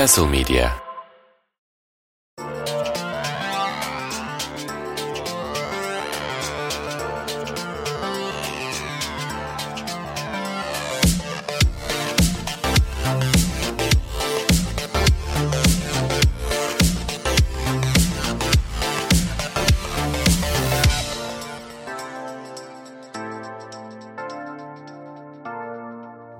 Castle Media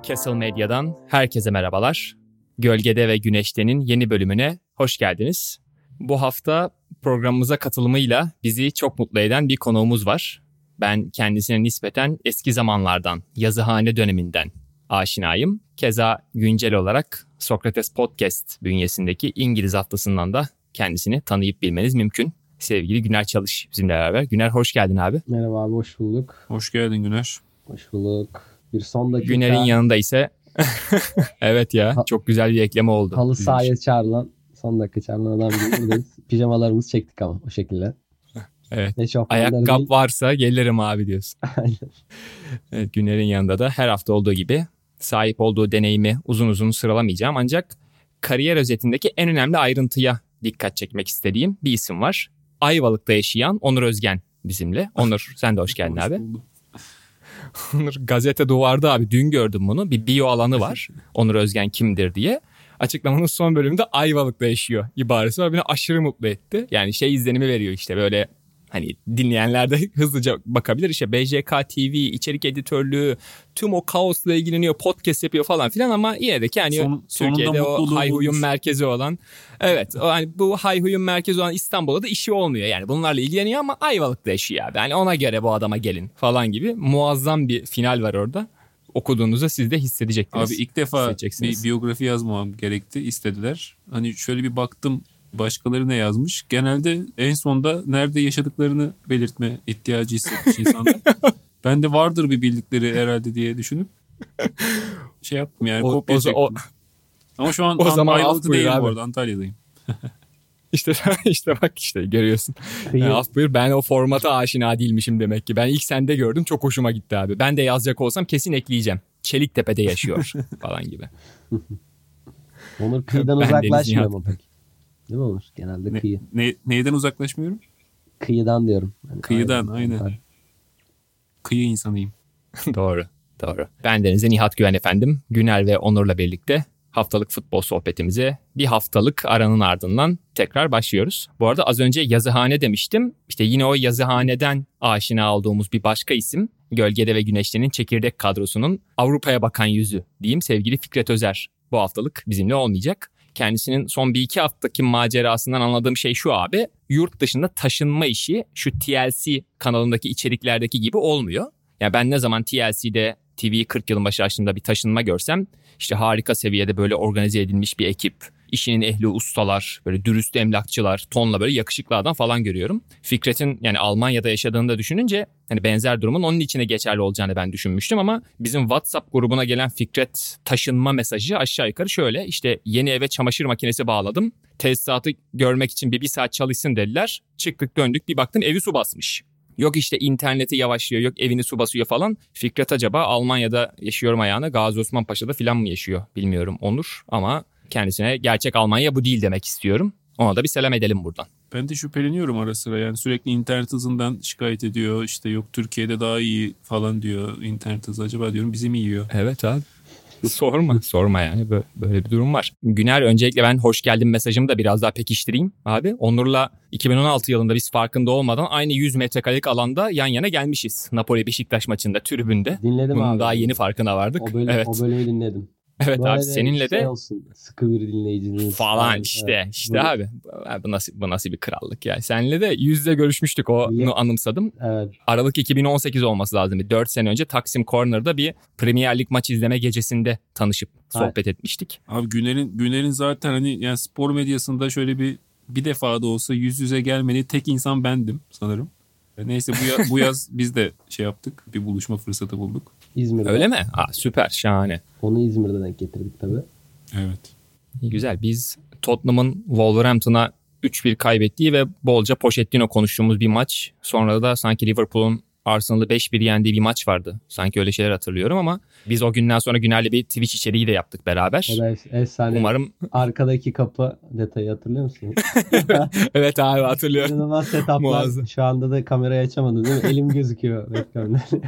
Castle Medya'dan herkese merhabalar. Gölgede ve Güneşte'nin yeni bölümüne hoş geldiniz. Bu hafta programımıza katılımıyla bizi çok mutlu eden bir konuğumuz var. Ben kendisine nispeten eski zamanlardan, yazıhane döneminden aşinayım. Keza güncel olarak Sokrates Podcast bünyesindeki İngiliz haftasından da kendisini tanıyıp bilmeniz mümkün. Sevgili Güner Çalış bizimle beraber. Güner hoş geldin abi. Merhaba abi hoş bulduk. Hoş geldin Güner. Hoş bulduk. Bir son dakika. Güner'in yanında ise evet ya çok güzel bir ekleme oldu. Halı sahaya çağrılan son dakika çağrılan adam gibi buradayız. Pijamalarımızı çektik ama o şekilde. Evet. Ayakkabı değil. varsa gelirim abi diyorsun. Aynen. Evet, Güner'in yanında da her hafta olduğu gibi sahip olduğu deneyimi uzun uzun sıralamayacağım ancak kariyer özetindeki en önemli ayrıntıya dikkat çekmek istediğim bir isim var. Ayvalık'ta yaşayan Onur Özgen bizimle. Onur sen de hoş geldin Hoş abi. bulduk. Onur gazete duvarda abi dün gördüm bunu. Bir bio alanı var. Onur Özgen kimdir diye. Açıklamanın son bölümünde Ayvalık'ta yaşıyor ibaresi var. Beni aşırı mutlu etti. Yani şey izlenimi veriyor işte böyle hani dinleyenler de hızlıca bakabilir. İşte BJK TV, içerik editörlüğü, tüm o kaosla ilgileniyor, podcast yapıyor falan filan ama yine de yani Son- sonunda Türkiye'de o hayhuyun merkezi olan evet o hani bu hayhuyun merkezi olan İstanbul'da da işi olmuyor. Yani bunlarla ilgileniyor ama Ayvalık'ta yaşıyor abi. Yani ona göre bu adama gelin falan gibi muazzam bir final var orada. Okuduğunuzda siz de hissedeceksiniz. Abi ilk defa hissedeceksiniz. bir biyografi yazmam gerekti istediler. Hani şöyle bir baktım başkaları ne yazmış. Genelde en sonda nerede yaşadıklarını belirtme ihtiyacı hissetmiş insanlar. ben de vardır bir bildikleri herhalde diye düşünüp şey yaptım yani O- kopya o- o- çektim. Ama şu an o zaman Ayvalık'ta değilim abi. bu arada Antalya'dayım. İşte işte bak işte görüyorsun. Kıyı- Ya, af buyur ben o formata aşina değilmişim demek ki. Ben ilk sende gördüm çok hoşuma gitti abi. Ben de yazacak olsam kesin ekleyeceğim. Çeliktepe'de yaşıyor falan gibi. Onur kıyıdan uzaklaşmıyor mu pek? Değil mi Onur? Genelde Ne, kıyı. ne- neyden uzaklaşmıyorum? Kıyıdan diyorum. Hani Kıyıdan, aynen. Kıyı insanıyım. doğru, doğru. Ben Denize Nihat Güven efendim. Güner ve Onur'la birlikte haftalık futbol sohbetimize bir haftalık aranın ardından tekrar başlıyoruz. Bu arada az önce yazıhane demiştim. İşte yine o yazıhaneden aşina olduğumuz bir başka isim Gölgede ve Güneşte'nin çekirdek kadrosunun Avrupa'ya bakan yüzü diyeyim sevgili Fikret Özer. Bu haftalık bizimle olmayacak. Kendisinin son bir iki haftaki macerasından anladığım şey şu abi. Yurt dışında taşınma işi şu TLC kanalındaki içeriklerdeki gibi olmuyor. Ya ben ne zaman TLC'de TV'yi 40 yılın başı açtığımda bir taşınma görsem işte harika seviyede böyle organize edilmiş bir ekip, işinin ehli ustalar, böyle dürüst emlakçılar, tonla böyle yakışıklı adam falan görüyorum. Fikret'in yani Almanya'da yaşadığını da düşününce hani benzer durumun onun içine geçerli olacağını ben düşünmüştüm ama bizim WhatsApp grubuna gelen Fikret taşınma mesajı aşağı yukarı şöyle işte yeni eve çamaşır makinesi bağladım. Tesisatı görmek için bir, bir saat çalışsın dediler. Çıktık döndük bir baktım evi su basmış. Yok işte interneti yavaşlıyor, yok evini su basıyor falan. Fikret acaba Almanya'da yaşıyorum ayağına Gazi Osman Paşa'da falan mı yaşıyor bilmiyorum Onur. Ama kendisine gerçek Almanya bu değil demek istiyorum. Ona da bir selam edelim buradan. Ben de şüpheleniyorum ara sıra yani sürekli internet hızından şikayet ediyor işte yok Türkiye'de daha iyi falan diyor internet hızı acaba diyorum bizi mi yiyor? Evet abi. Sorma. Sorma yani Bö- böyle bir durum var. Güner öncelikle ben hoş geldin mesajımı da biraz daha pekiştireyim abi. Onur'la 2016 yılında biz farkında olmadan aynı 100 metrekarelik alanda yan yana gelmişiz. Napoli Beşiktaş maçında tribünde. Dinledim Bunun abi. daha yeni farkına vardık. O, bölüm, evet. o bölümü dinledim. Evet Böyle abi seninle şey de olsun, sıkı bir dinleyiciniz falan işte. Evet. işte Bu- abi. Bu nasıl, bu nasıl bir krallık ya. Seninle de yüzde görüşmüştük onu anımsadım. Evet. Aralık 2018 olması lazım. 4 sene önce Taksim Corner'da bir Premier Lig maç izleme gecesinde tanışıp sohbet etmiştik. Abi Güner'in Güner'in zaten hani yani spor medyasında şöyle bir bir defa da olsa yüz yüze gelmediği tek insan bendim sanırım. E Neyse bu, ya- bu yaz biz de şey yaptık. Bir buluşma fırsatı bulduk. İzmir'de. Öyle mi? Aa, süper şahane. Onu İzmir'de denk getirdik tabii. Evet. İyi, güzel. Biz Tottenham'ın Wolverhampton'a 3-1 kaybettiği ve bolca Pochettino konuştuğumuz bir maç. Sonra da sanki Liverpool'un Arsenal'ı 5-1 yendiği bir maç vardı. Sanki öyle şeyler hatırlıyorum ama biz o günden sonra Güner'le bir Twitch içeriği de yaptık beraber. O da efsane. Umarım Arkadaki kapı detayı hatırlıyor musunuz? evet abi hatırlıyorum. İnanılmaz setuplar. Muazzam. Şu anda da kamerayı açamadım değil mi? Elim gözüküyor webcam'den.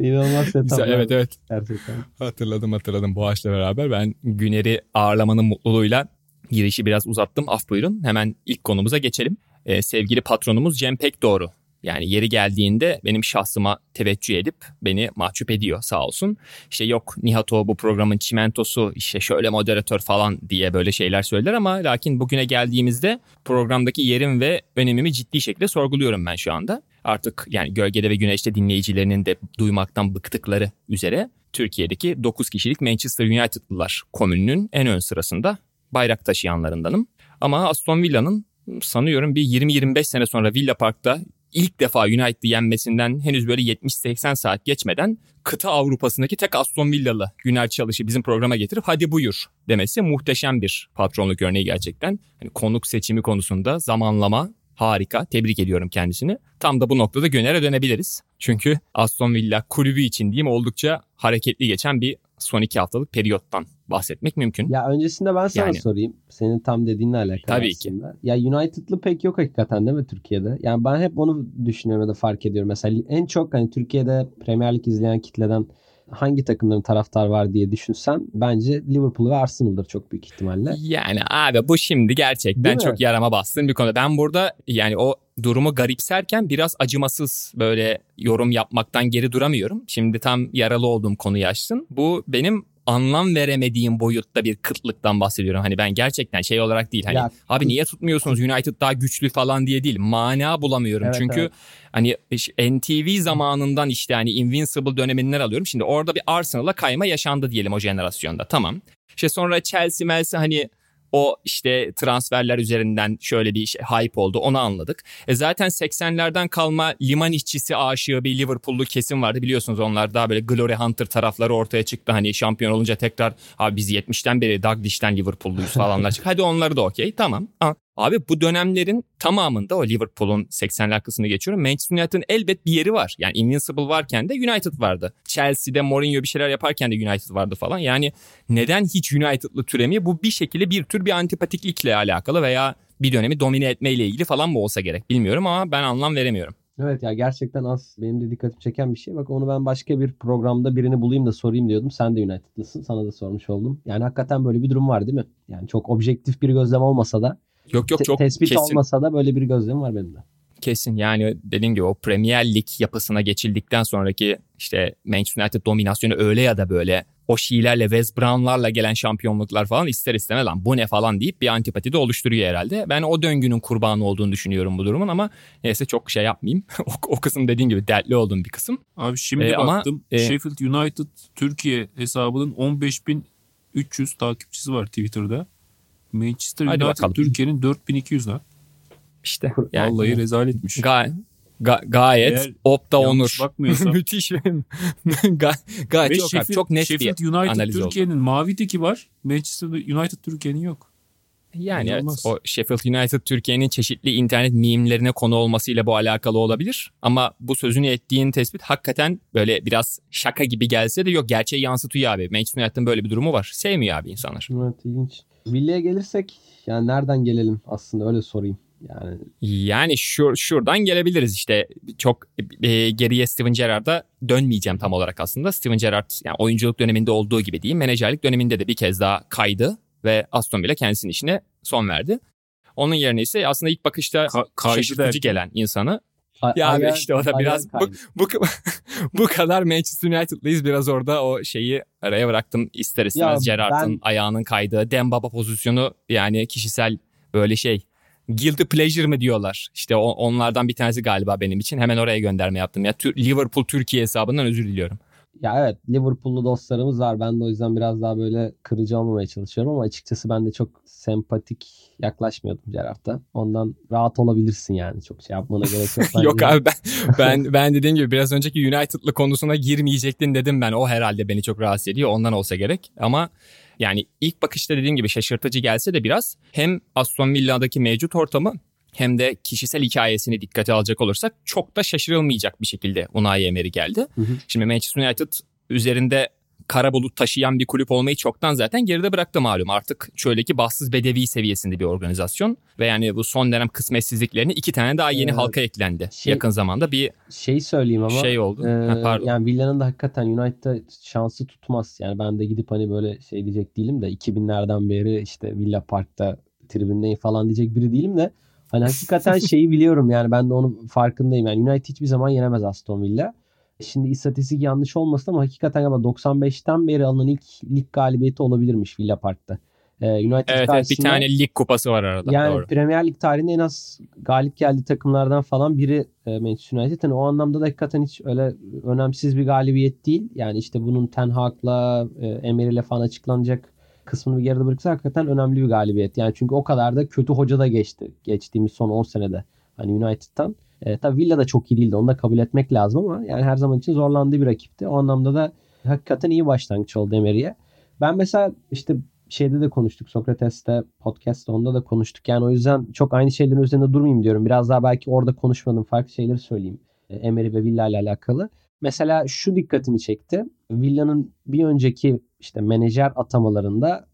İnanılmaz setuplar. Güzel, evet evet. Gerçekten. Hatırladım hatırladım Boğaç'la beraber. Ben Güner'i ağırlamanın mutluluğuyla girişi biraz uzattım. Af buyurun. Hemen ilk konumuza geçelim. Ee, sevgili patronumuz Cem Pekdoğru. Yani yeri geldiğinde benim şahsıma teveccüh edip beni mahcup ediyor sağ olsun. İşte yok Nihat o bu programın çimentosu işte şöyle moderatör falan diye böyle şeyler söyler ama lakin bugüne geldiğimizde programdaki yerim ve önemimi ciddi şekilde sorguluyorum ben şu anda. Artık yani gölgede ve güneşte dinleyicilerinin de duymaktan bıktıkları üzere Türkiye'deki 9 kişilik Manchester United'lılar komününün en ön sırasında bayrak taşıyanlarındanım. Ama Aston Villa'nın sanıyorum bir 20-25 sene sonra Villa Park'ta ilk defa United'ı yenmesinden henüz böyle 70-80 saat geçmeden kıta Avrupa'sındaki tek Aston Villalı Güner Çalış'ı bizim programa getirip hadi buyur demesi muhteşem bir patronluk örneği gerçekten. Hani konuk seçimi konusunda zamanlama harika. Tebrik ediyorum kendisini. Tam da bu noktada Güner'e dönebiliriz. Çünkü Aston Villa kulübü için diyeyim oldukça hareketli geçen bir son iki haftalık periyottan bahsetmek mümkün. Ya öncesinde ben sana Yani- sorayım. Senin tam dediğinle alakalı Tabii ki. aslında. Ya United'lı pek yok hakikaten değil mi Türkiye'de? Yani ben hep onu düşünüyorum ya da fark ediyorum. Mesela en çok hani Türkiye'de Premier Lig izleyen kitleden hangi takımların taraftar var diye düşünsen bence Liverpool ve Arsenal'dır çok büyük ihtimalle. Yani abi bu şimdi gerçekten çok yarama bastığın bir konu. Ben burada yani o durumu garipserken biraz acımasız böyle yorum yapmaktan geri duramıyorum. Şimdi tam yaralı olduğum konuyu açtın. Bu benim anlam veremediğim boyutta bir kıtlıktan bahsediyorum. Hani ben gerçekten şey olarak değil hani Ya, abi niye tutmuyorsunuz United daha güçlü falan diye değil. Mana bulamıyorum. Evet, Çünkü evet. hani NTV zamanından işte hani Invincible döneminden alıyorum. Şimdi orada bir Arsenal'a kayma yaşandı diyelim o jenerasyonda. Tamam. İşte sonra Chelsea, Melsi hani o işte transferler üzerinden şöyle bir şey, hype oldu onu anladık. E zaten 80'lerden kalma liman işçisi aşığı bir Liverpool'lu kesim vardı biliyorsunuz onlar daha böyle Glory Hunter tarafları ortaya çıktı. Hani şampiyon olunca tekrar abi biz 70'ten beri Douglas'ten Liverpool'luyuz falanlar çıktı. Hadi onları da okey tamam. Aa, Abi bu dönemlerin tamamında o Liverpool'un 80'ler kısmını geçiyorum. Manchester United'ın elbet bir yeri var. Yani Invincible varken de United vardı. Chelsea'de Mourinho bir şeyler yaparken de United vardı falan. Yani neden hiç United'lı türemiyor? Bu bir şekilde bir tür bir antipatiklikle alakalı veya bir dönemi domine etmeyle ilgili falan mı olsa gerek bilmiyorum ama ben anlam veremiyorum. Evet ya gerçekten az benim de dikkatimi çeken bir şey. Bak onu ben başka bir programda birini bulayım da sorayım diyordum. Sen de United'lısın. Sana da sormuş oldum. Yani hakikaten böyle bir durum var değil mi? Yani çok objektif bir gözlem olmasa da Yok yok te- çok tespit kesin. olmasa da böyle bir gözlem var benim de. Kesin yani dediğim gibi o Premier Lig yapısına geçildikten sonraki işte Manchester United dominasyonu öyle ya da böyle o Şiilerle West Brown'larla gelen şampiyonluklar falan ister istemez lan bu ne falan deyip bir antipati de oluşturuyor herhalde. Ben o döngünün kurbanı olduğunu düşünüyorum bu durumun ama neyse çok şey yapmayayım. o, o kısım dediğim gibi dertli olduğum bir kısım. Abi şimdi E, ama, baktım e, Sheffield United Türkiye hesabının 15.300 takipçisi var Twitter'da. Manchester Hadi United bakalım. Türkiye'nin 4200 lan. İşte yani Vallahi rezalet etmiş. ga- ga- gayet Eğer opta onur. bakmıyorsam. Müthiş. Ga- gayet Ve çok, Sheffield, çok net Sheffield bir United analiz. Türkiye'nin mavi teki var. Manchester United Türkiye'nin yok. Yani evet, o Sheffield United Türkiye'nin çeşitli internet mimlerine konu olmasıyla bu alakalı olabilir. Ama bu sözünü ettiğin tespit hakikaten böyle biraz şaka gibi gelse de yok gerçeği yansıtıyor abi. Manchester United'ın böyle bir durumu var. Sevmiyor abi insanlar. Evet ilginç. Villa'ya gelirsek yani nereden gelelim aslında öyle sorayım. Yani Yani şur, şuradan gelebiliriz işte çok e, geriye Steven Gerrard'a dönmeyeceğim tam olarak aslında. Steven Gerrard yani oyunculuk döneminde olduğu gibi diyeyim menajerlik döneminde de bir kez daha kaydı ve Aston Villa kendisinin işine son verdi. Onun yerine ise aslında ilk bakışta Ka- şaşırtıcı derken. gelen insanı a- Ya abi işte o da biraz bu, bu, bu kadar Manchester United'lıyız. Biraz orada o şeyi araya bıraktım. İster istemez Gerrard'ın ben- ayağının kaydığı Dembaba pozisyonu yani kişisel böyle şey guilty pleasure mı diyorlar? İşte o- onlardan bir tanesi galiba benim için. Hemen oraya gönderme yaptım. Ya Liverpool Türkiye hesabından özür diliyorum. Ya evet Liverpool'lu dostlarımız var. Ben de o yüzden biraz daha böyle kırıcı olmamaya çalışıyorum ama açıkçası ben de çok sempatik yaklaşmıyordum Gerard'a. Ondan rahat olabilirsin yani. Çok şey yapmana gerek yok. Yok abi ben, ben ben dediğim gibi biraz önceki United'lı konusuna girmeyecektin dedim ben. O herhalde beni çok rahatsız ediyor. Ondan olsa gerek. Ama yani ilk bakışta dediğim gibi şaşırtıcı gelse de biraz hem Aston Villa'daki mevcut ortamı hem de kişisel hikayesini dikkate alacak olursak çok da şaşırılmayacak bir şekilde Unai Emery geldi. Hı hı. Şimdi Manchester United üzerinde kara bulut taşıyan bir kulüp olmayı çoktan zaten geride bıraktı malum. Artık şöyleki bahtsız bedevi seviyesinde bir organizasyon. Ve yani bu son dönem kısmetsizliklerini iki tane daha yeni evet. halka eklendi. Şey, Yakın zamanda bir şey söyleyeyim ama şey oldu. E, ha, pardon. Yani Villa'nın da hakikaten United'da şansı tutmaz. Yani ben de gidip hani böyle şey diyecek değilim de 2000'lerden beri işte Villa Park'ta tribündeyim falan diyecek biri değilim de hani hakikaten şeyi biliyorum yani ben de onun farkındayım. Yani United hiçbir zaman yenemez Aston Villa. Şimdi istatistik yanlış olmasın ama hakikaten ama 95'ten beri alınan ilk lig galibiyeti olabilirmiş Villa Park'ta. Ee, United evet, evet bir tane lig kupası var arada. Yani doğru. Premier Lig tarihinde en az galip geldiği takımlardan falan biri e, Manchester United. Yani o anlamda da hakikaten hiç öyle önemsiz bir galibiyet değil. Yani işte bunun Ten Hag'la, e, Emery'le falan açıklanacak kısmını bir geride bırakırsa hakikaten önemli bir galibiyet. Yani çünkü o kadar da kötü hoca da geçti geçtiğimiz son 10 senede. Hani United'tan. E, tabii Villa da çok iyi değildi. Onu da kabul etmek lazım ama yani her zaman için zorlandığı bir rakipti. O anlamda da hakikaten iyi başlangıç oldu Emery'e. Ben mesela işte şeyde de konuştuk Sokrates'te podcast'ta onda da konuştuk. Yani o yüzden çok aynı şeylerin üzerinde durmayayım diyorum. Biraz daha belki orada konuşmadım farklı şeyleri söyleyeyim. E, Emery ve Villa ile alakalı. Mesela şu dikkatimi çekti. Villa'nın bir önceki işte menajer atamalarında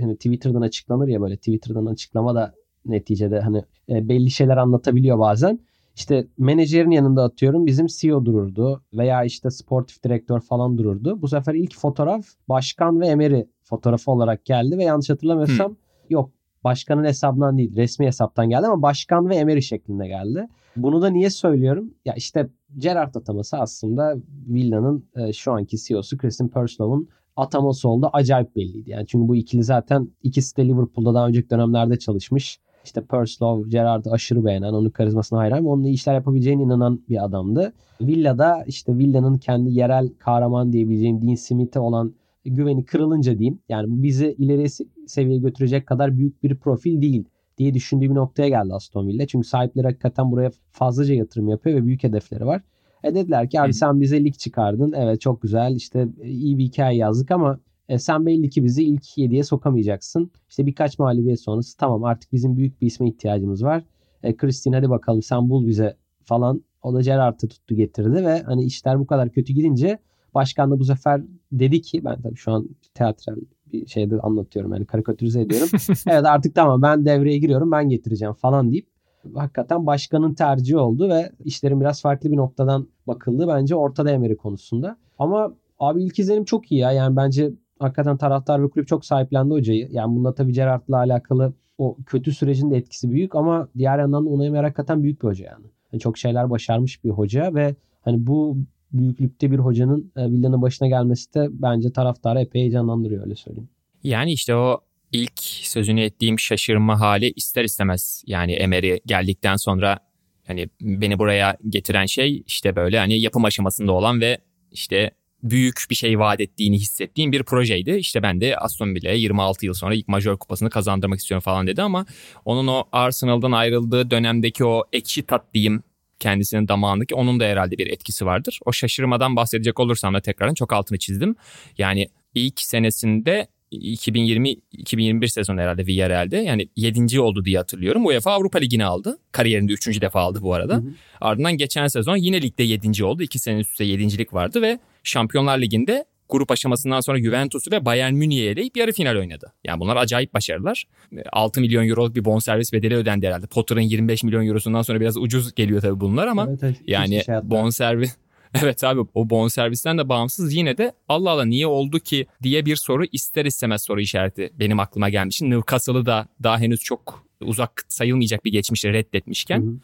hani Twitter'dan açıklanır ya böyle Twitter'dan açıklama da neticede hani e, belli şeyler anlatabiliyor bazen. İşte menajerin yanında atıyorum bizim CEO dururdu veya işte sportif direktör falan dururdu. Bu sefer ilk fotoğraf başkan ve emeri fotoğrafı olarak geldi ve yanlış hatırlamıyorsam Hı. yok başkanın hesabından değil resmi hesaptan geldi ama başkan ve emeri şeklinde geldi. Bunu da niye söylüyorum? Ya işte Gerrard ataması aslında Villa'nın e, şu anki CEO'su Kristin Perslov'un ataması oldu. Acayip belliydi. Yani çünkü bu ikili zaten ikisi de Liverpool'da daha önceki dönemlerde çalışmış. İşte Perslow, Gerrard'ı aşırı beğenen, onun karizmasına hayran ve onunla işler yapabileceğine inanan bir adamdı. Villa'da işte Villa'nın kendi yerel kahraman diyebileceğim Dean Smith'e olan güveni kırılınca diyeyim. Yani bizi ileri seviyeye götürecek kadar büyük bir profil değil diye düşündüğü bir noktaya geldi Aston Villa. Çünkü sahipleri hakikaten buraya fazlaca yatırım yapıyor ve büyük hedefleri var. E dediler ki abi sen bize lig çıkardın. Evet çok güzel işte iyi bir hikaye yazdık ama e, sen belli ki bizi ilk 7'ye sokamayacaksın. İşte birkaç mağlubiyet sonrası tamam artık bizim büyük bir isme ihtiyacımız var. E, Christine hadi bakalım sen bul bize falan. O da Gerard'ı tuttu getirdi ve hani işler bu kadar kötü gidince başkan da bu sefer dedi ki ben tabii şu an teatral bir şeyde anlatıyorum yani karikatürize ediyorum. evet artık tamam ben devreye giriyorum ben getireceğim falan deyip hakikaten başkanın tercihi oldu ve işlerin biraz farklı bir noktadan bakıldı bence ortada Emery konusunda. Ama abi ilk izlenim çok iyi ya. Yani bence hakikaten taraftar ve kulüp çok sahiplendi hocayı. Yani bunda tabii Gerard'la alakalı o kötü sürecin de etkisi büyük ama diğer yandan da Unai Emery hakikaten büyük bir hoca yani. yani. Çok şeyler başarmış bir hoca ve hani bu büyüklükte bir hocanın e, villanın başına gelmesi de bence taraftarı epey heyecanlandırıyor öyle söyleyeyim. Yani işte o ilk sözünü ettiğim şaşırma hali ister istemez yani Emery geldikten sonra hani beni buraya getiren şey işte böyle hani yapım aşamasında olan ve işte büyük bir şey vaat ettiğini hissettiğim bir projeydi. İşte ben de Aston Villa'ya 26 yıl sonra ilk majör kupasını kazandırmak istiyorum falan dedi ama onun o Arsenal'dan ayrıldığı dönemdeki o ekşi tat diyeyim kendisinin damağındaki onun da herhalde bir etkisi vardır. O şaşırmadan bahsedecek olursam da tekrardan çok altını çizdim. Yani ilk senesinde 2020-2021 sezonu herhalde Villarreal'de yani 7. oldu diye hatırlıyorum. UEFA Avrupa Ligi'ni aldı. Kariyerinde 3. defa aldı bu arada. Hı hı. Ardından geçen sezon yine ligde 7. oldu. 2 sene üstte 7.lik vardı ve Şampiyonlar Ligi'nde grup aşamasından sonra Juventus'u ve Bayern Münih'i eleyip yarı final oynadı. Yani bunlar acayip başarılar. 6 milyon euroluk bir bonservis bedeli ödendi herhalde. Potter'ın 25 milyon eurosundan sonra biraz ucuz geliyor tabii bunlar ama evet, evet, yani şey bonservis Evet abi o bonservisten de bağımsız yine de Allah Allah niye oldu ki diye bir soru ister istemez soru işareti benim aklıma gelmiş. Newcastle'ı da daha henüz çok uzak sayılmayacak bir geçmişle reddetmişken. Hı hı.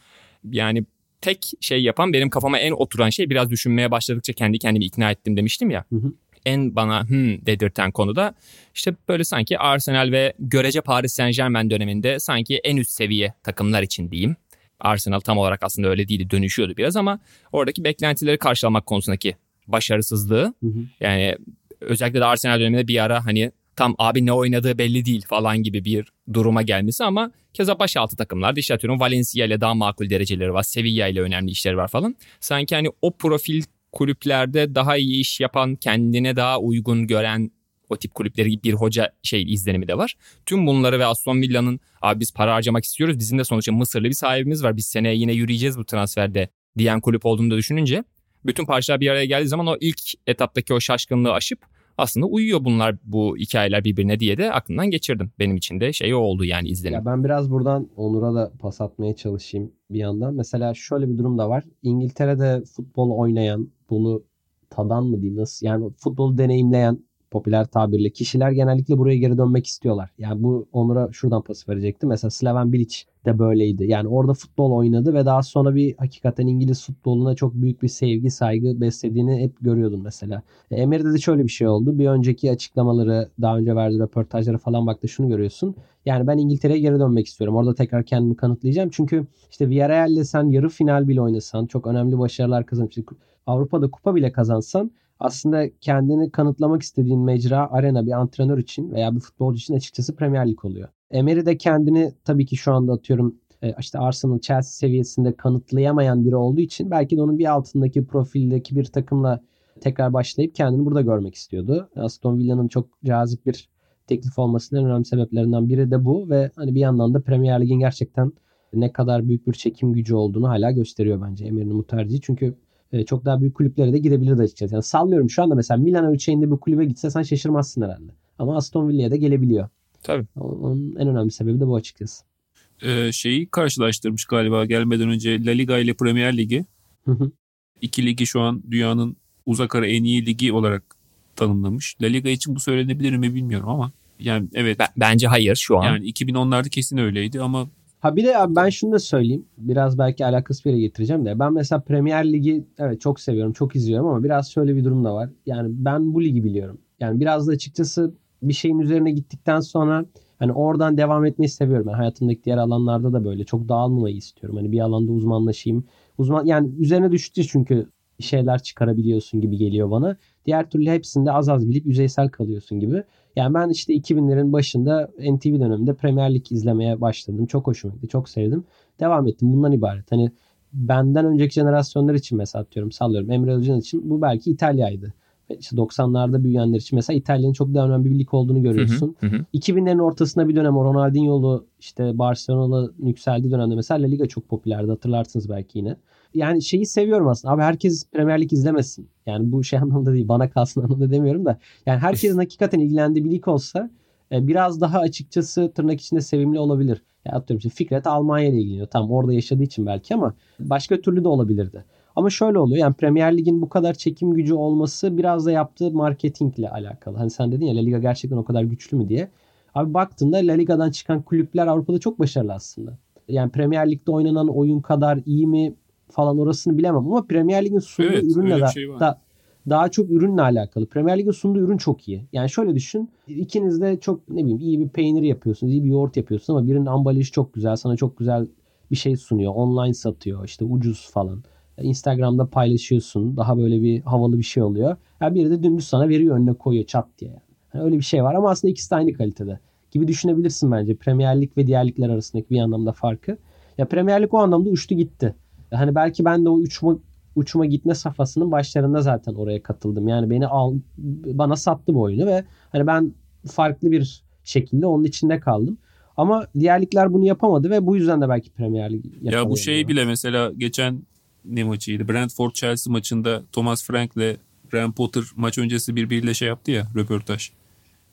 Yani tek şey yapan benim kafama en oturan şey biraz düşünmeye başladıkça kendi kendimi ikna ettim demiştim ya. Hı hı. En bana hmm dedirten konu da işte böyle sanki Arsenal ve görece Paris Saint Germain döneminde sanki en üst seviye takımlar için diyeyim. Arsenal tam olarak aslında öyle değildi dönüşüyordu biraz ama oradaki beklentileri karşılamak konusundaki başarısızlığı hı hı. yani özellikle de Arsenal döneminde bir ara hani tam abi ne oynadığı belli değil falan gibi bir duruma gelmesi ama keza başaltı takımlarda işte atıyorum Valencia ile daha makul dereceleri var. Sevilla ile önemli işleri var falan. Sanki hani o profil kulüplerde daha iyi iş yapan, kendine daha uygun gören O tip kulüpleri bir hoca şey izlenimi de var. Tüm bunları ve Aston Villa'nın abi biz para harcamak istiyoruz. Bizim de sonuçta Mısırlı bir sahibimiz var. Biz seneye yine yürüyeceğiz bu transferde diyen kulüp olduğunu da düşününce bütün parçalar bir araya geldiği zaman o ilk etaptaki o şaşkınlığı aşıp aslında uyuyor bunlar bu hikayeler birbirine diye de aklından geçirdim. Benim için de şey oldu yani izlenim. Ya ben biraz buradan Onur'a da pas atmaya çalışayım bir yandan. Mesela şöyle bir durum da var. İngiltere'de futbol oynayan, bunu tadan mı diyeyim nasıl yani futbolu deneyimleyen popüler tabirle kişiler genellikle buraya geri dönmek istiyorlar. Yani bu Onur'a şuradan pas verecektim. Mesela Slaven Bilic de böyleydi. Yani orada futbol oynadı ve daha sonra bir hakikaten İngiliz futboluna çok büyük bir sevgi, saygı beslediğini hep görüyordun mesela. E, Emery'de de şöyle bir şey oldu. Bir önceki açıklamaları, daha önce verdiği röportajları falan baktı şunu görüyorsun. Yani ben İngiltere'ye geri dönmek istiyorum. Orada tekrar kendimi kanıtlayacağım. Çünkü işte Villarreal'le sen yarı final bile oynasan, çok önemli başarılar kazanmışsın. Avrupa'da kupa bile kazansan aslında kendini kanıtlamak istediğin mecra arena bir antrenör için veya bir futbolcu için açıkçası Premier Lig oluyor. Emery de kendini tabii ki şu anda atıyorum e, işte Arsenal Chelsea seviyesinde kanıtlayamayan biri olduğu için belki de onun bir altındaki profildeki bir takımla tekrar başlayıp kendini burada görmek istiyordu. Aston Villa'nın çok cazip bir teklif olmasının en önemli sebeplerinden biri de bu ve hani bir yandan da Premier Lig'in gerçekten ne kadar büyük bir çekim gücü olduğunu hala gösteriyor bence Emery'nin bu tercihi. Çünkü e, çok daha büyük kulüplere de gidebilirdi açıkçası. Yani sallıyorum şu anda mesela Milan ölçeğinde bir kulübe gitse sen şaşırmazsın herhalde. Ama Aston Villa'ya da gelebiliyor. Tabii. Onun en önemli sebebi de bu açıkçası. Ee, şeyi karşılaştırmış galiba gelmeden önce La Liga ile Premier Ligi. İki ligi şu an dünyanın uzak ara en iyi ligi olarak tanımlamış. La Liga için bu söylenebilir mi bilmiyorum ama yani evet. B- bence hayır şu an. Yani 2010'larda kesin öyleydi ama Ha bir de abi ben şunu da söyleyeyim. Biraz belki alakası bir yere getireceğim de. Ben mesela Premier Ligi evet çok seviyorum, çok izliyorum ama biraz şöyle bir durum da var. Yani ben bu ligi biliyorum. Yani biraz da açıkçası bir şeyin üzerine gittikten sonra hani oradan devam etmeyi seviyorum. Yani hayatımdaki diğer alanlarda da böyle çok dağılmamayı istiyorum. Hani bir alanda uzmanlaşayım. Uzman yani üzerine düştü çünkü şeyler çıkarabiliyorsun gibi geliyor bana. Diğer türlü hepsinde az az bilip yüzeysel kalıyorsun gibi. Yani ben işte 2000'lerin başında NTV döneminde Premier Lig izlemeye başladım. Çok hoşuma gitti. Çok sevdim. Devam ettim. Bundan ibaret. Hani benden önceki jenerasyonlar için mesela atıyorum sallıyorum. Emre Özcan için bu belki İtalya'ydı. İşte 90'larda büyüyenler için mesela İtalya'nın çok daha önemli bir lig olduğunu görüyorsun. Hı hı. 2000'lerin ortasında bir dönem o Ronaldinho'lu işte Barcelona'lı yükseldiği dönemde mesela La Liga çok popülerdi hatırlarsınız belki yine. Yani şeyi seviyorum aslında. Abi herkes Premier Lig izlemesin. Yani bu şey anlamda değil. Bana kalsın anlamda demiyorum da. Yani herkesin hakikaten ilgilendiği bir lig olsa e, biraz daha açıkçası tırnak içinde sevimli olabilir. Ya atıyorum işte Fikret Almanya ile ilgileniyor. Tam orada yaşadığı için belki ama başka türlü de olabilirdi. Ama şöyle oluyor yani Premier Lig'in bu kadar çekim gücü olması biraz da yaptığı marketingle alakalı. Hani sen dedin ya La Liga gerçekten o kadar güçlü mü diye. Abi baktığında La Liga'dan çıkan kulüpler Avrupa'da çok başarılı aslında. Yani Premier Lig'de oynanan oyun kadar iyi mi falan orasını bilemem ama Premier Lig'in sunduğu Evet, ürünle da, şey da daha çok ürünle alakalı. Premier Lig'in sunduğu ürün çok iyi. Yani şöyle düşün. ikiniz de çok ne bileyim iyi bir peynir yapıyorsunuz, iyi bir yoğurt yapıyorsunuz ama birinin ambalajı çok güzel, sana çok güzel bir şey sunuyor. Online satıyor, işte ucuz falan. Instagram'da paylaşıyorsun. Daha böyle bir havalı bir şey oluyor. Ya biri de dümdüz sana veriyor önüne koyuyor çat diye. Yani. Yani öyle bir şey var ama aslında ikisi de aynı kalitede. Gibi düşünebilirsin bence. Premier Lig ve diğer ligler arasındaki bir anlamda farkı. Ya Premier Lig o anlamda uçtu gitti. Hani belki ben de o uçma uçuma gitme safhasının başlarında zaten oraya katıldım. Yani beni al bana sattı bu oyunu ve hani ben farklı bir şekilde onun içinde kaldım. Ama diğer ligler bunu yapamadı ve bu yüzden de belki Premier Lig ya bu şey bile mesela geçen ne maçıydı? Brentford Chelsea maçında Thomas Frank'le Graham Potter maç öncesi birbiriyle şey yaptı ya röportaj.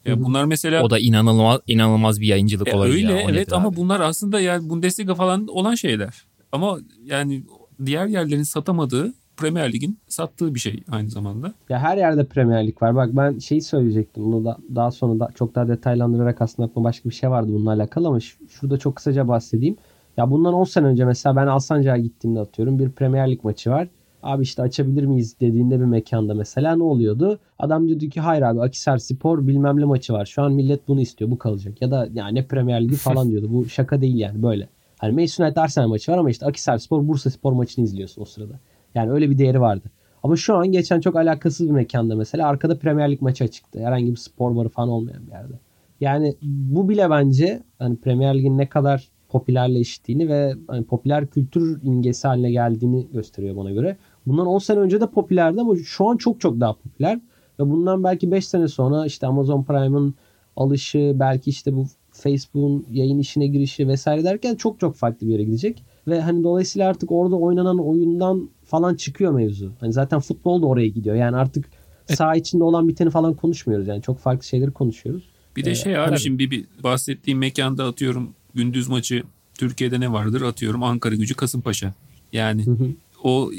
Ya bunlar mesela O da inanılmaz inanılmaz bir yayıncılık E, olayı öyle ya. Evet ama abi? bunlar aslında yani Bundesliga falan olan şeyler. Ama yani diğer yerlerin satamadığı Premier Lig'in sattığı bir şey aynı zamanda. Ya her yerde Premier Lig var. Bak ben şeyi söyleyecektim. Bunu da daha sonra da çok daha detaylandırarak aslında aklıma başka bir şey vardı bununla alakalı ama şurada çok kısaca bahsedeyim. Ya bundan 10 sene önce mesela ben Alsancak'a gittiğimde atıyorum bir Premier Lig maçı var. Abi işte açabilir miyiz dediğinde bir mekanda mesela ne oluyordu? Adam diyordu ki hayır abi Akisar Spor bilmem ne maçı var. Şu an millet bunu istiyor bu kalacak. Ya da yani ne Premier Ligi falan diyordu. Bu şaka değil yani böyle. Hani Manchester Arsenal maçı var ama işte Akisar Spor Bursa Spor maçını izliyorsun o sırada. Yani öyle bir değeri vardı. Ama şu an geçen çok alakasız bir mekanda mesela arkada Premier Lig maçı açıktı. Herhangi bir spor barı falan olmayan bir yerde. Yani bu bile bence hani Premier Lig'in ne kadar popülerleştiğini ve hani popüler kültür imgesi haline geldiğini gösteriyor bana göre. Bundan 10 sene önce de popülerdi ama şu an çok çok daha popüler. Ve bundan belki 5 sene sonra işte Amazon Prime'ın alışı belki işte bu Facebook'un yayın işine girişi vesaire derken çok çok farklı bir yere gidecek. Ve hani dolayısıyla artık orada oynanan oyundan falan çıkıyor mevzu. Hani zaten futbol da oraya gidiyor. Yani artık saha içinde olan biteni falan konuşmuyoruz. Yani çok farklı şeyleri konuşuyoruz. Bir de Ee, şey abi tabii. şimdi bir, bir bahsettiğim mekanda atıyorum gündüz maçı Türkiye'de ne vardır atıyorum Ankara gücü Kasımpaşa. Yani Hı hı. o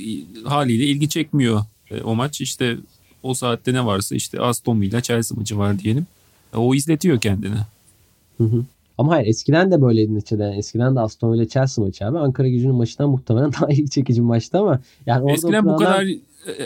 haliyle ilgi çekmiyor e, o maç. İşte o saatte ne varsa işte Aston Villa Chelsea maçı var diyelim. E, O izletiyor kendini. Hı hı. Ama hayır eskiden de böyleydi neticede. Yani eskiden de Aston Villa Chelsea maçı abi. Ankara gücünün maçından muhtemelen daha ilgi çekici bir maçtı ama yani orada Eskiden bu kadar e,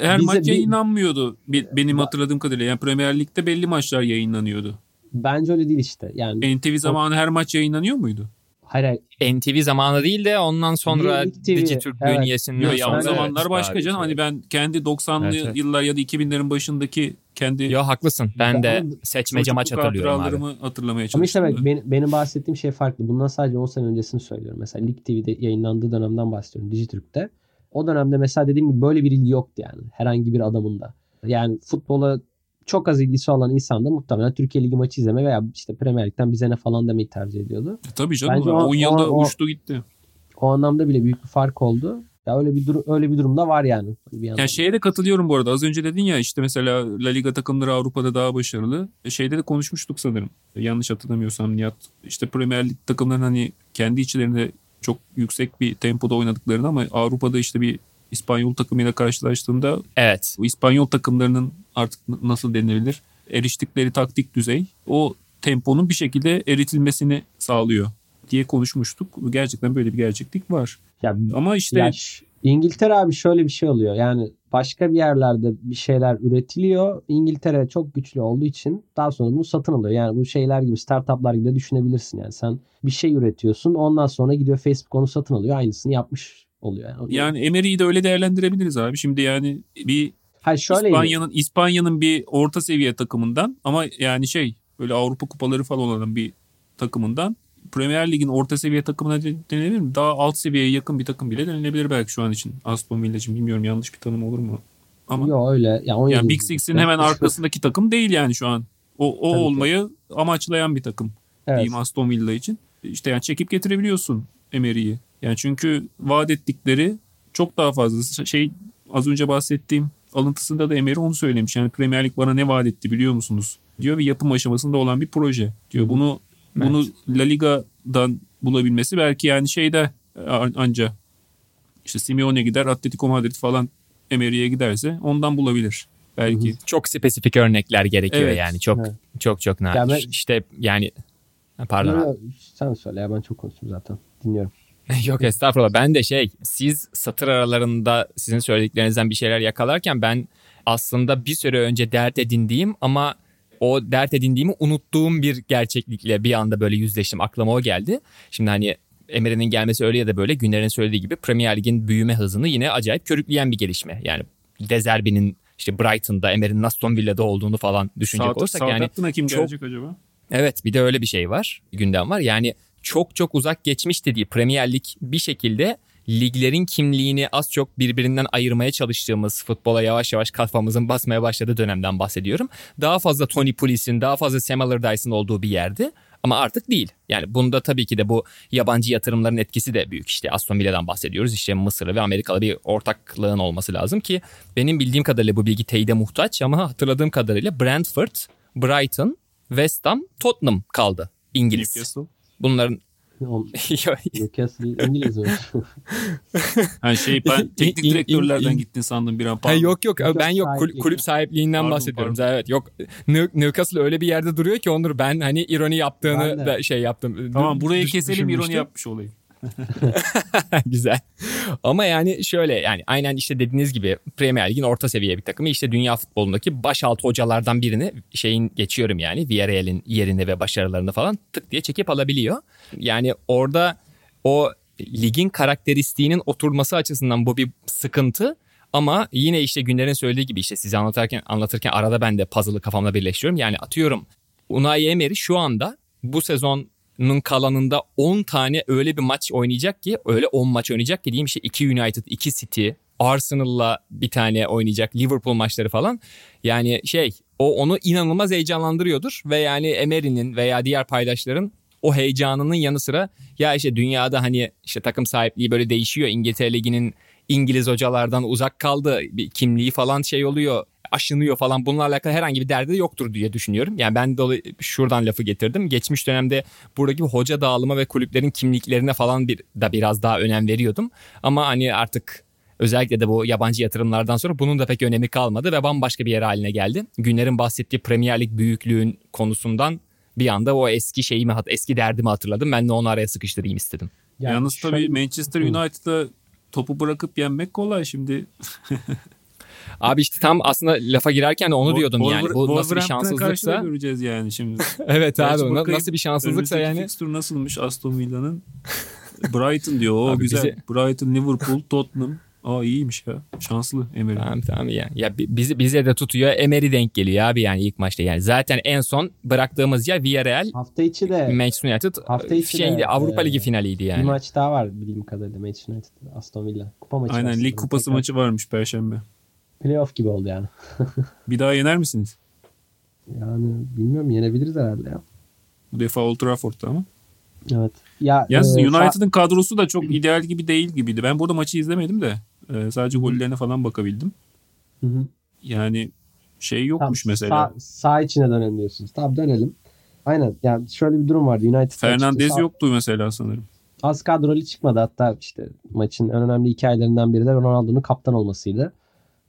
her Bize maç bir- yayınlanmıyordu. Be- Benim hatırladığım kadarıyla. Yani Premier Lig'de belli maçlar yayınlanıyordu. bence öyle değil işte. Yani NTV zamanı her maç yayınlanıyor muydu? Hayır, hayır. NTV zamanı değil de ondan sonra Dijitürk evet. Yok, ya de- zamanlar başka Abi, canım. Hani ben kendi 90'lı Evet, evet. yıllar ya da 2000'lerin başındaki kendi Yo haklısın. Ben de seçmece maç hatırlıyorum abi. hatırlamaya Ama işte çalıştım. bak benim, benim bahsettiğim şey farklı. Bundan sadece 10 sene öncesini söylüyorum. Mesela Lig TV'de yayınlandığı dönemden bahsediyorum. Dijitürk'te. O dönemde mesela dediğim gibi böyle bir ilgi yoktu yani. Herhangi bir adamın da. Yani futbola çok az ilgisi olan insan da muhtemelen Türkiye Ligi maçı izleme veya işte Premier Lig'den bize ne falan demeyi tercih ediyordu. E, Tabii canım. Bence 10 o- yılda o- o- uçtu gitti. O anlamda bile büyük bir fark oldu. Ya öyle bir durum öyle bir durumda var yani. Bir yandan. Yani şeye de katılıyorum bu arada. Az önce dedin ya işte mesela La Liga takımları Avrupa'da daha başarılı. E, Şeyde de konuşmuştuk sanırım. E, Yanlış hatırlamıyorsam Nihat. İşte Premier Lig takımların hani kendi içlerinde çok yüksek bir tempoda oynadıklarını ama Avrupa'da işte bir İspanyol takımıyla karşılaştığında Evet. bu İspanyol takımlarının artık nasıl denilebilir eriştikleri taktik düzey o temponun bir şekilde eritilmesini sağlıyor diye konuşmuştuk. Gerçekten böyle bir gerçeklik var. ya, Ama işte ya İngiltere abi şöyle bir şey oluyor. Yani başka bir yerlerde bir şeyler üretiliyor. İngiltere çok güçlü olduğu için daha sonra bunu satın alıyor. Yani bu şeyler gibi startuplar gibi de düşünebilirsin. Yani sen bir şey üretiyorsun. Ondan sonra gidiyor Facebook onu satın alıyor. Aynısını yapmış oluyor. Yani, yani Emery'i de öyle değerlendirebiliriz abi. Şimdi yani bir Hayır şöyle İspanya'nın İspanya'nın bir orta seviye takımından ama yani şey böyle Avrupa kupaları falan olan bir takımından Premier Lig'in orta seviye takımına de- denilebilir mi? Daha alt seviyeye yakın bir takım bile denilebilir belki şu an için. Aston Villa için bilmiyorum yanlış bir tanım olur mu? Ama Yok öyle. Yani, 17 yani Big Six'in hemen arkasındaki takım değil yani şu an. O, o Tabii ki. olmayı amaçlayan bir takım Evet. diyeyim Aston Villa için. İşte yani çekip getirebiliyorsun Emery'i. Yani çünkü vaat ettikleri çok daha fazla. Şey az önce bahsettiğim alıntısında da Emery onu söylemiş. Yani Premier Lig bana ne vaat etti biliyor musunuz? Diyor ve yapım aşamasında olan bir proje. Diyor bunu bunu La Liga'dan bulabilmesi belki yani şeyde a- anca işte Simeone gider Atletico Madrid falan Emery'e giderse ondan bulabilir. Belki. Çok spesifik örnekler gerekiyor Evet. yani. Çok Evet. çok çok nadir. Ya ben- İşte yani pardon. Yok, sen söyle ya ben çok konuştum zaten. Dinliyorum. Yok estağfurullah. Ben de şey siz satır aralarında sizin söylediklerinizden bir şeyler yakalarken ben aslında bir süre önce dert edindiğim ama o dert edindiğimi unuttuğum bir gerçeklikle bir anda böyle yüzleştim. Aklıma o geldi. Şimdi hani Emery'nin gelmesi öyle ya da böyle Günler'in söylediği gibi Premier Lig'in büyüme hızını yine acayip körükleyen bir gelişme. Yani Dezerbi'nin işte Brighton'da, Emery'nin Aston Villa'da olduğunu falan düşünecek Saat, olursak yani Southampton'a kim çok- gelecek acaba? Evet bir de öyle bir şey var. Gündem var. Yani çok çok uzak geçmiş dediği Premier Lig bir şekilde liglerin kimliğini az çok birbirinden ayırmaya çalıştığımız futbola yavaş yavaş kafamızın basmaya başladığı dönemden bahsediyorum. Daha fazla Tony Pulis'in, daha fazla Sam Allardyce'ın olduğu bir yerdi. Ama artık değil. Yani bunda tabii ki de bu yabancı yatırımların etkisi de büyük. İşte Aston Villa'dan bahsediyoruz. İşte Mısır'ı ve Amerikalı bir ortaklığın olması lazım ki benim bildiğim kadarıyla bu bilgi teyide muhtaç ama hatırladığım kadarıyla Brentford, Brighton, West Ham, Tottenham kaldı. İngiliz. Newcastle. Bunların Newcastle İngiliz mi? Ha şey ben teknik direktörlerden in- gittin sandım bir an. Ha, Pardon. yok yok Newcastle ben yok kulüp sahipliğinden Pardon, bahsediyorum. pardon. Evet yok New- Newcastle öyle bir yerde duruyor ki Onur ben hani ironi yaptığını Ben de. da şey yaptım. Tamam burayı Düş- keselim ironi yapmış olayım. Güzel. Ama yani şöyle yani aynen işte dediğiniz gibi Premier Lig'in orta seviye bir takımı işte dünya futbolundaki başaltı hocalardan birini şeyin geçiyorum yani Villarreal'in yerine ve başarılarını falan tık diye çekip alabiliyor. Yani orada o ligin karakteristiğinin oturması açısından bu bir sıkıntı. Ama yine işte günlerin söylediği gibi işte size anlatırken anlatırken arada ben de puzzle'ı kafamda birleştiriyorum. Yani atıyorum Unai Emery şu anda bu sezonun kalanında 10 tane öyle bir maç oynayacak ki öyle 10 maç oynayacak ki diyeyim işte 2 United, 2 City, Arsenal'la bir tane oynayacak Liverpool maçları falan. Yani şey o onu inanılmaz heyecanlandırıyordur ve yani Emery'nin veya diğer paydaşların o heyecanının yanı sıra ya işte dünyada hani işte takım sahipliği böyle değişiyor. İngiltere Ligi'nin İngiliz hocalardan uzak kaldı. Bir kimliği falan şey oluyor aşınıyor falan bununla alakalı herhangi bir derdi yoktur diye düşünüyorum. Yani ben de şuradan lafı getirdim. Geçmiş dönemde buradaki hoca dağılımı ve kulüplerin kimliklerine falan bir da biraz daha önem veriyordum. Ama hani artık özellikle de bu yabancı yatırımlardan sonra bunun da pek önemi kalmadı ve bambaşka bir yer haline geldi. Günlerin bahsettiği Premier Lig büyüklüğün konusundan bir anda o eski şeyimi eski derdimi hatırladım. Ben de onu araya sıkıştırayım istedim. Yani Yalnız şöyle... tabii Manchester United'da topu bırakıp yenmek kolay şimdi. Abi işte tam aslında lafa girerken de onu diyordum Bol, yani. Bu nasıl bir şanssızlıksa. göreceğiz yani şimdi. evet abi bakayım, nasıl bir şanssızlıksa yani. Fixture nasılmış Aston Villa'nın? Brighton diyor. O abi güzel. Bizi... Brighton, Liverpool, Tottenham. Aa iyiymiş ya. Şanslı Emery. Tamam tamam ya. Ya bizi bize de tutuyor. Emery denk geliyor abi yani ilk maçta yani. Zaten en son bıraktığımız yer Villarreal. Hafta içi de Manchester United hafta içi şeydi, de, Avrupa e, Ligi finaliydi yani. Bir maç daha var bildiğim kadarıyla Manchester United Aston Villa. Kupa maçı. Aynen lig kupası tekrar. maçı varmış perşembe. Playoff gibi oldu yani. bir daha yener misiniz? Yani bilmiyorum yenebiliriz herhalde ya. Bu defa Old Trafford'da ama. Evet. Ya, Yalnız e, United'ın kadrosu da çok ideal gibi değil gibiydi. Ben burada maçı izlemedim de. E, sadece gollerine falan bakabildim. Hı hı. Yani şey yokmuş tamam, mesela. Sağ, sağ içine dönelim diyorsunuz. Tamam dönelim. Aynen. Yani şöyle bir durum vardı. United Fernandez sağ... yoktu mesela sanırım. Az kadrolu çıkmadı. Hatta işte maçın en önemli hikayelerinden biri de Ronaldo'nun kaptan olmasıydı.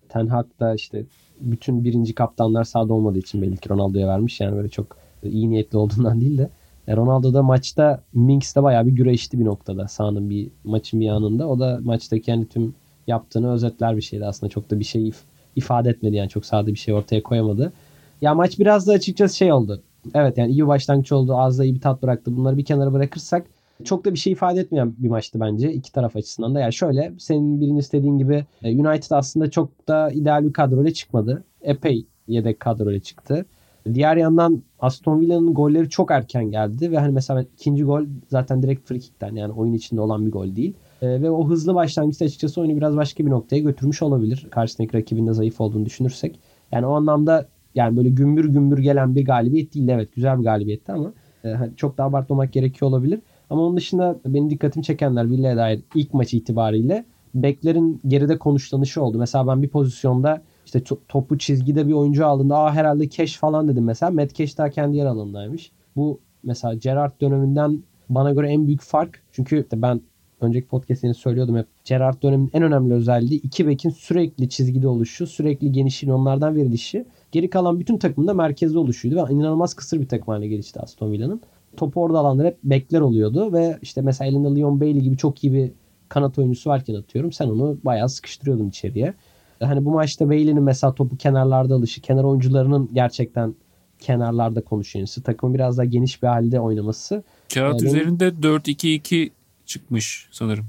Ten Hag da işte bütün birinci kaptanlar sahada olmadığı için belli ki Ronaldo'ya vermiş. Yani böyle çok iyi niyetli olduğundan değil de. E, Ronaldo da maçta Minx'te bayağı bir güreşti bir noktada sahanın bir maçın bir anında. O da maçtaki yani tüm yaptığını özetler bir şeydi aslında. Çok da bir şey if- ifade etmedi yani çok sade bir şey ortaya koyamadı. Ya maç biraz da açıkçası şey oldu. Evet yani iyi bir başlangıç oldu. Az da iyi bir tat bıraktı. Bunları bir kenara bırakırsak çok da bir şey ifade etmeyen bir maçtı bence iki taraf açısından da. Yani şöyle senin birini istediğin gibi e, United aslında çok da ideal bir kadroyla çıkmadı. Epey yedek kadroyla çıktı. Diğer yandan Aston Villa'nın golleri çok erken geldi ve hani mesela ikinci gol zaten direkt free kick'ten yani oyun içinde olan bir gol değil. Ee, ve o hızlı başlangıçta açıkçası oyunu biraz başka bir noktaya götürmüş olabilir. Karşısındaki rakibin de zayıf olduğunu düşünürsek. Yani o anlamda yani böyle gümbür gümbür gelen bir galibiyet değil. Evet güzel bir galibiyetti ama e, hani çok da abartmamak gerekiyor olabilir. Ama onun dışında benim dikkatimi çekenler Villa'ya dair ilk maç itibariyle beklerin geride konuşlanışı oldu. Mesela ben bir pozisyonda işte topu çizgide bir oyuncu aldığında aa herhalde Keş falan dedim mesela. Matt Keş daha kendi yer alanındaymış. Bu mesela Gerrard döneminden bana göre en büyük fark. Çünkü ben önceki podcast'ini söylüyordum hep. Gerrard döneminin en önemli özelliği iki bekin sürekli çizgide oluşu, sürekli genişliğin onlardan verilişi. Geri kalan bütün takımın da merkezde oluşuydu ve inanılmaz kısır bir takım haline gelişti Aston Villa'nın. Topu orada alanlar hep bekler oluyordu ve işte mesela elinde Leon Bailey gibi çok iyi bir kanat oyuncusu varken atıyorum sen onu bayağı sıkıştırıyordun içeriye. Hani bu maçta Bailey'nin mesela topu kenarlarda alışı, kenar oyuncularının gerçekten kenarlarda konuşuyorsa takımın biraz daha geniş bir halde oynaması. Kağıt yani üzerinde 4-2-2 çıkmış sanırım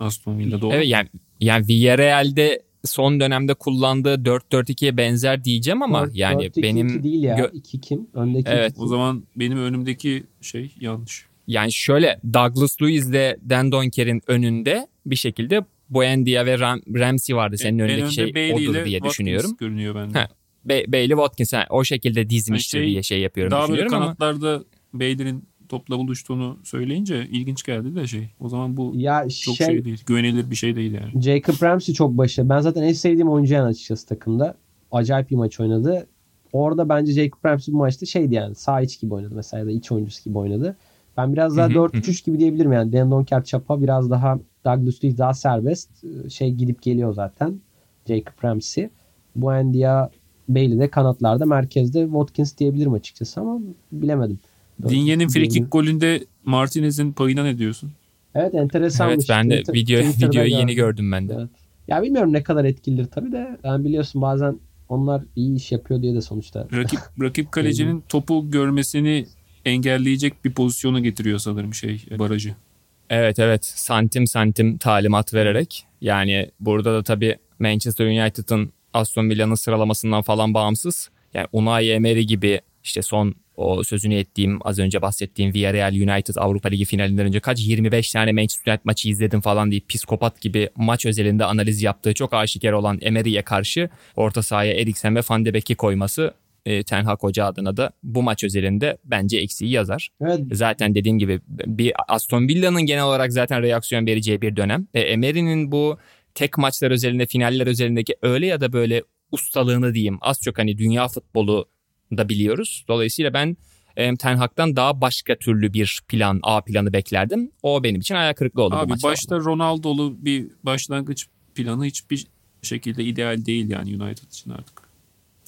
Aston Villa doğru. Evet yani yani Villarreal'de son dönemde kullandığı 4-4-2'ye benzer diyeceğim ama 4, yani 4, benim değil ya. Gö- 2 kim? Öndeki Evet. O zaman benim önümdeki şey yanlış. Yani şöyle Douglas Luiz ile Dan Donker'in önünde bir şekilde Buendia ve Ram, Ramsey vardı senin en, önündeki en şey Bailey odur diye Watkins düşünüyorum. görünüyor bende. Ha, Bailey Watkins yani o şekilde dizmiştir yani şey, diye şey yapıyorum daha düşünüyorum ama. Böyle kanatlarda Bailey'nin topla buluştuğunu söyleyince ilginç geldi de şey. O zaman bu ya çok şey, şey değil. Güvenilir bir şey değil yani. Jacob Ramsey çok başarılı. Ben zaten en sevdiğim oyuncu yani açıkçası takımda. Acayip bir maç oynadı. Orada bence Jacob Ramsey bu maçta şeydi yani sağ iç gibi oynadı mesela ya da iç oyuncusu gibi oynadı. Ben biraz daha 4-3-3 gibi diyebilirim yani. Dan Donker çapa biraz daha Douglas Luiz daha serbest. Şey gidip geliyor zaten. Jacob Ramsey. Buendia Bailey de kanatlarda merkezde Watkins diyebilirim açıkçası ama bilemedim. Dinye'nin frikik golünde Martinez'in payına ne diyorsun? Evet enteresanmış. Evet ben de video, videoyu yeni gördüm ben de. Evet. Ya bilmiyorum ne kadar etkilidir tabii de. Yani biliyorsun bazen onlar iyi iş yapıyor diye de sonuçta. Rakip rakip kalecinin topu görmesini engelleyecek bir pozisyona getiriyor sanırım şey barajı. Evet evet santim santim talimat vererek yani burada da tabii Manchester United'ın Aston Villa'nın sıralamasından falan bağımsız yani Unai Emery gibi işte son o sözünü ettiğim az önce bahsettiğim Villarreal United Avrupa Ligi finalinden önce kaç 25 tane Manchester United maçı izledim falan deyip psikopat gibi maç özelinde analiz yaptığı çok aşikar olan Emery'e karşı orta sahaya Eriksen ve Van de Beek'i koyması e, Ten Hag Hoca adına da bu maç özelinde bence eksiği yazar. Evet. Zaten dediğim gibi bir Aston Villa'nın genel olarak zaten reaksiyon vereceği bir dönem. E, Emery'nin bu tek maçlar özelinde, finaller özelindeki öyle ya da böyle ustalığını diyeyim az çok hani dünya futbolu da biliyoruz. Dolayısıyla ben e, Ten Hag'dan daha başka türlü bir plan, A planı beklerdim. O benim için ayak kırıklığı oldu Abi maçta. başta Ronaldo'lu bir başlangıç planı hiçbir şekilde ideal değil yani United için artık.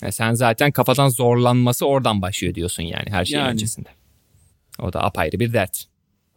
Ya sen zaten kafadan zorlanması oradan başlıyor diyorsun yani her şeyin Yani. öncesinde. O da apayrı bir dert.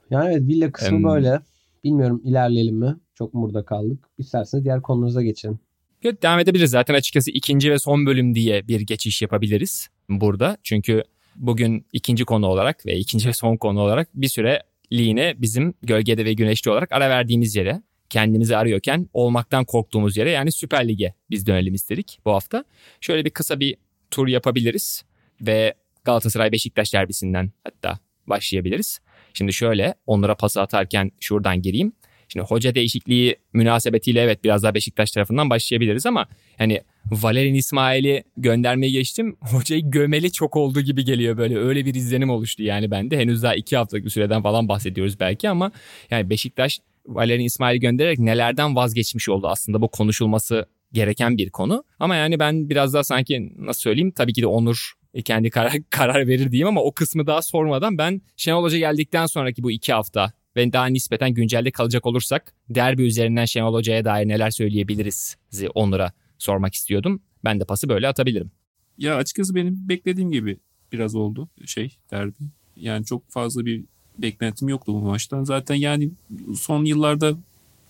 Yani evet villa kısmı Em, böyle. Bilmiyorum ilerleyelim mi? Çok mu burada kaldık? İsterseniz diğer konunuza geçelim. Evet, devam edebiliriz. Zaten açıkçası ikinci ve son bölüm diye bir geçiş yapabiliriz burada. Çünkü bugün ikinci konu olarak ve ikinci son konu olarak bir süre liğine bizim gölgede ve güneşli olarak ara verdiğimiz yere kendimizi arıyorken olmaktan korktuğumuz yere yani Süper Lig'e biz dönelim istedik bu hafta. Şöyle bir kısa bir tur yapabiliriz ve Galatasaray Beşiktaş derbisinden hatta başlayabiliriz. Şimdi şöyle onlara pası atarken şuradan gireyim. Şimdi hoca değişikliği münasebetiyle evet biraz daha Beşiktaş tarafından başlayabiliriz ama hani Valerian İsmail'i göndermeye geçtim. Hocayı gömeli çok olduğu gibi geliyor böyle. Öyle bir izlenim oluştu yani bende. Henüz daha iki haftalık bir süreden falan bahsediyoruz belki ama yani Beşiktaş Valerian İsmail'i göndererek nelerden vazgeçmiş oldu aslında bu konuşulması gereken bir konu. Ama yani ben biraz daha sanki nasıl söyleyeyim tabii ki de Onur kendi karar, karar verir diyeyim ama o kısmı daha sormadan ben Şenol Hoca geldikten sonraki bu iki hafta ve daha nispeten güncelde kalacak olursak derbi üzerinden Şenol Hoca'ya dair neler söyleyebiliriz Onur'a sormak istiyordum. Ben de pası böyle atabilirim. Ya açıkçası benim beklediğim gibi biraz oldu şey derbi. Yani çok fazla bir beklentim yoktu bu maçtan. Zaten yani son yıllarda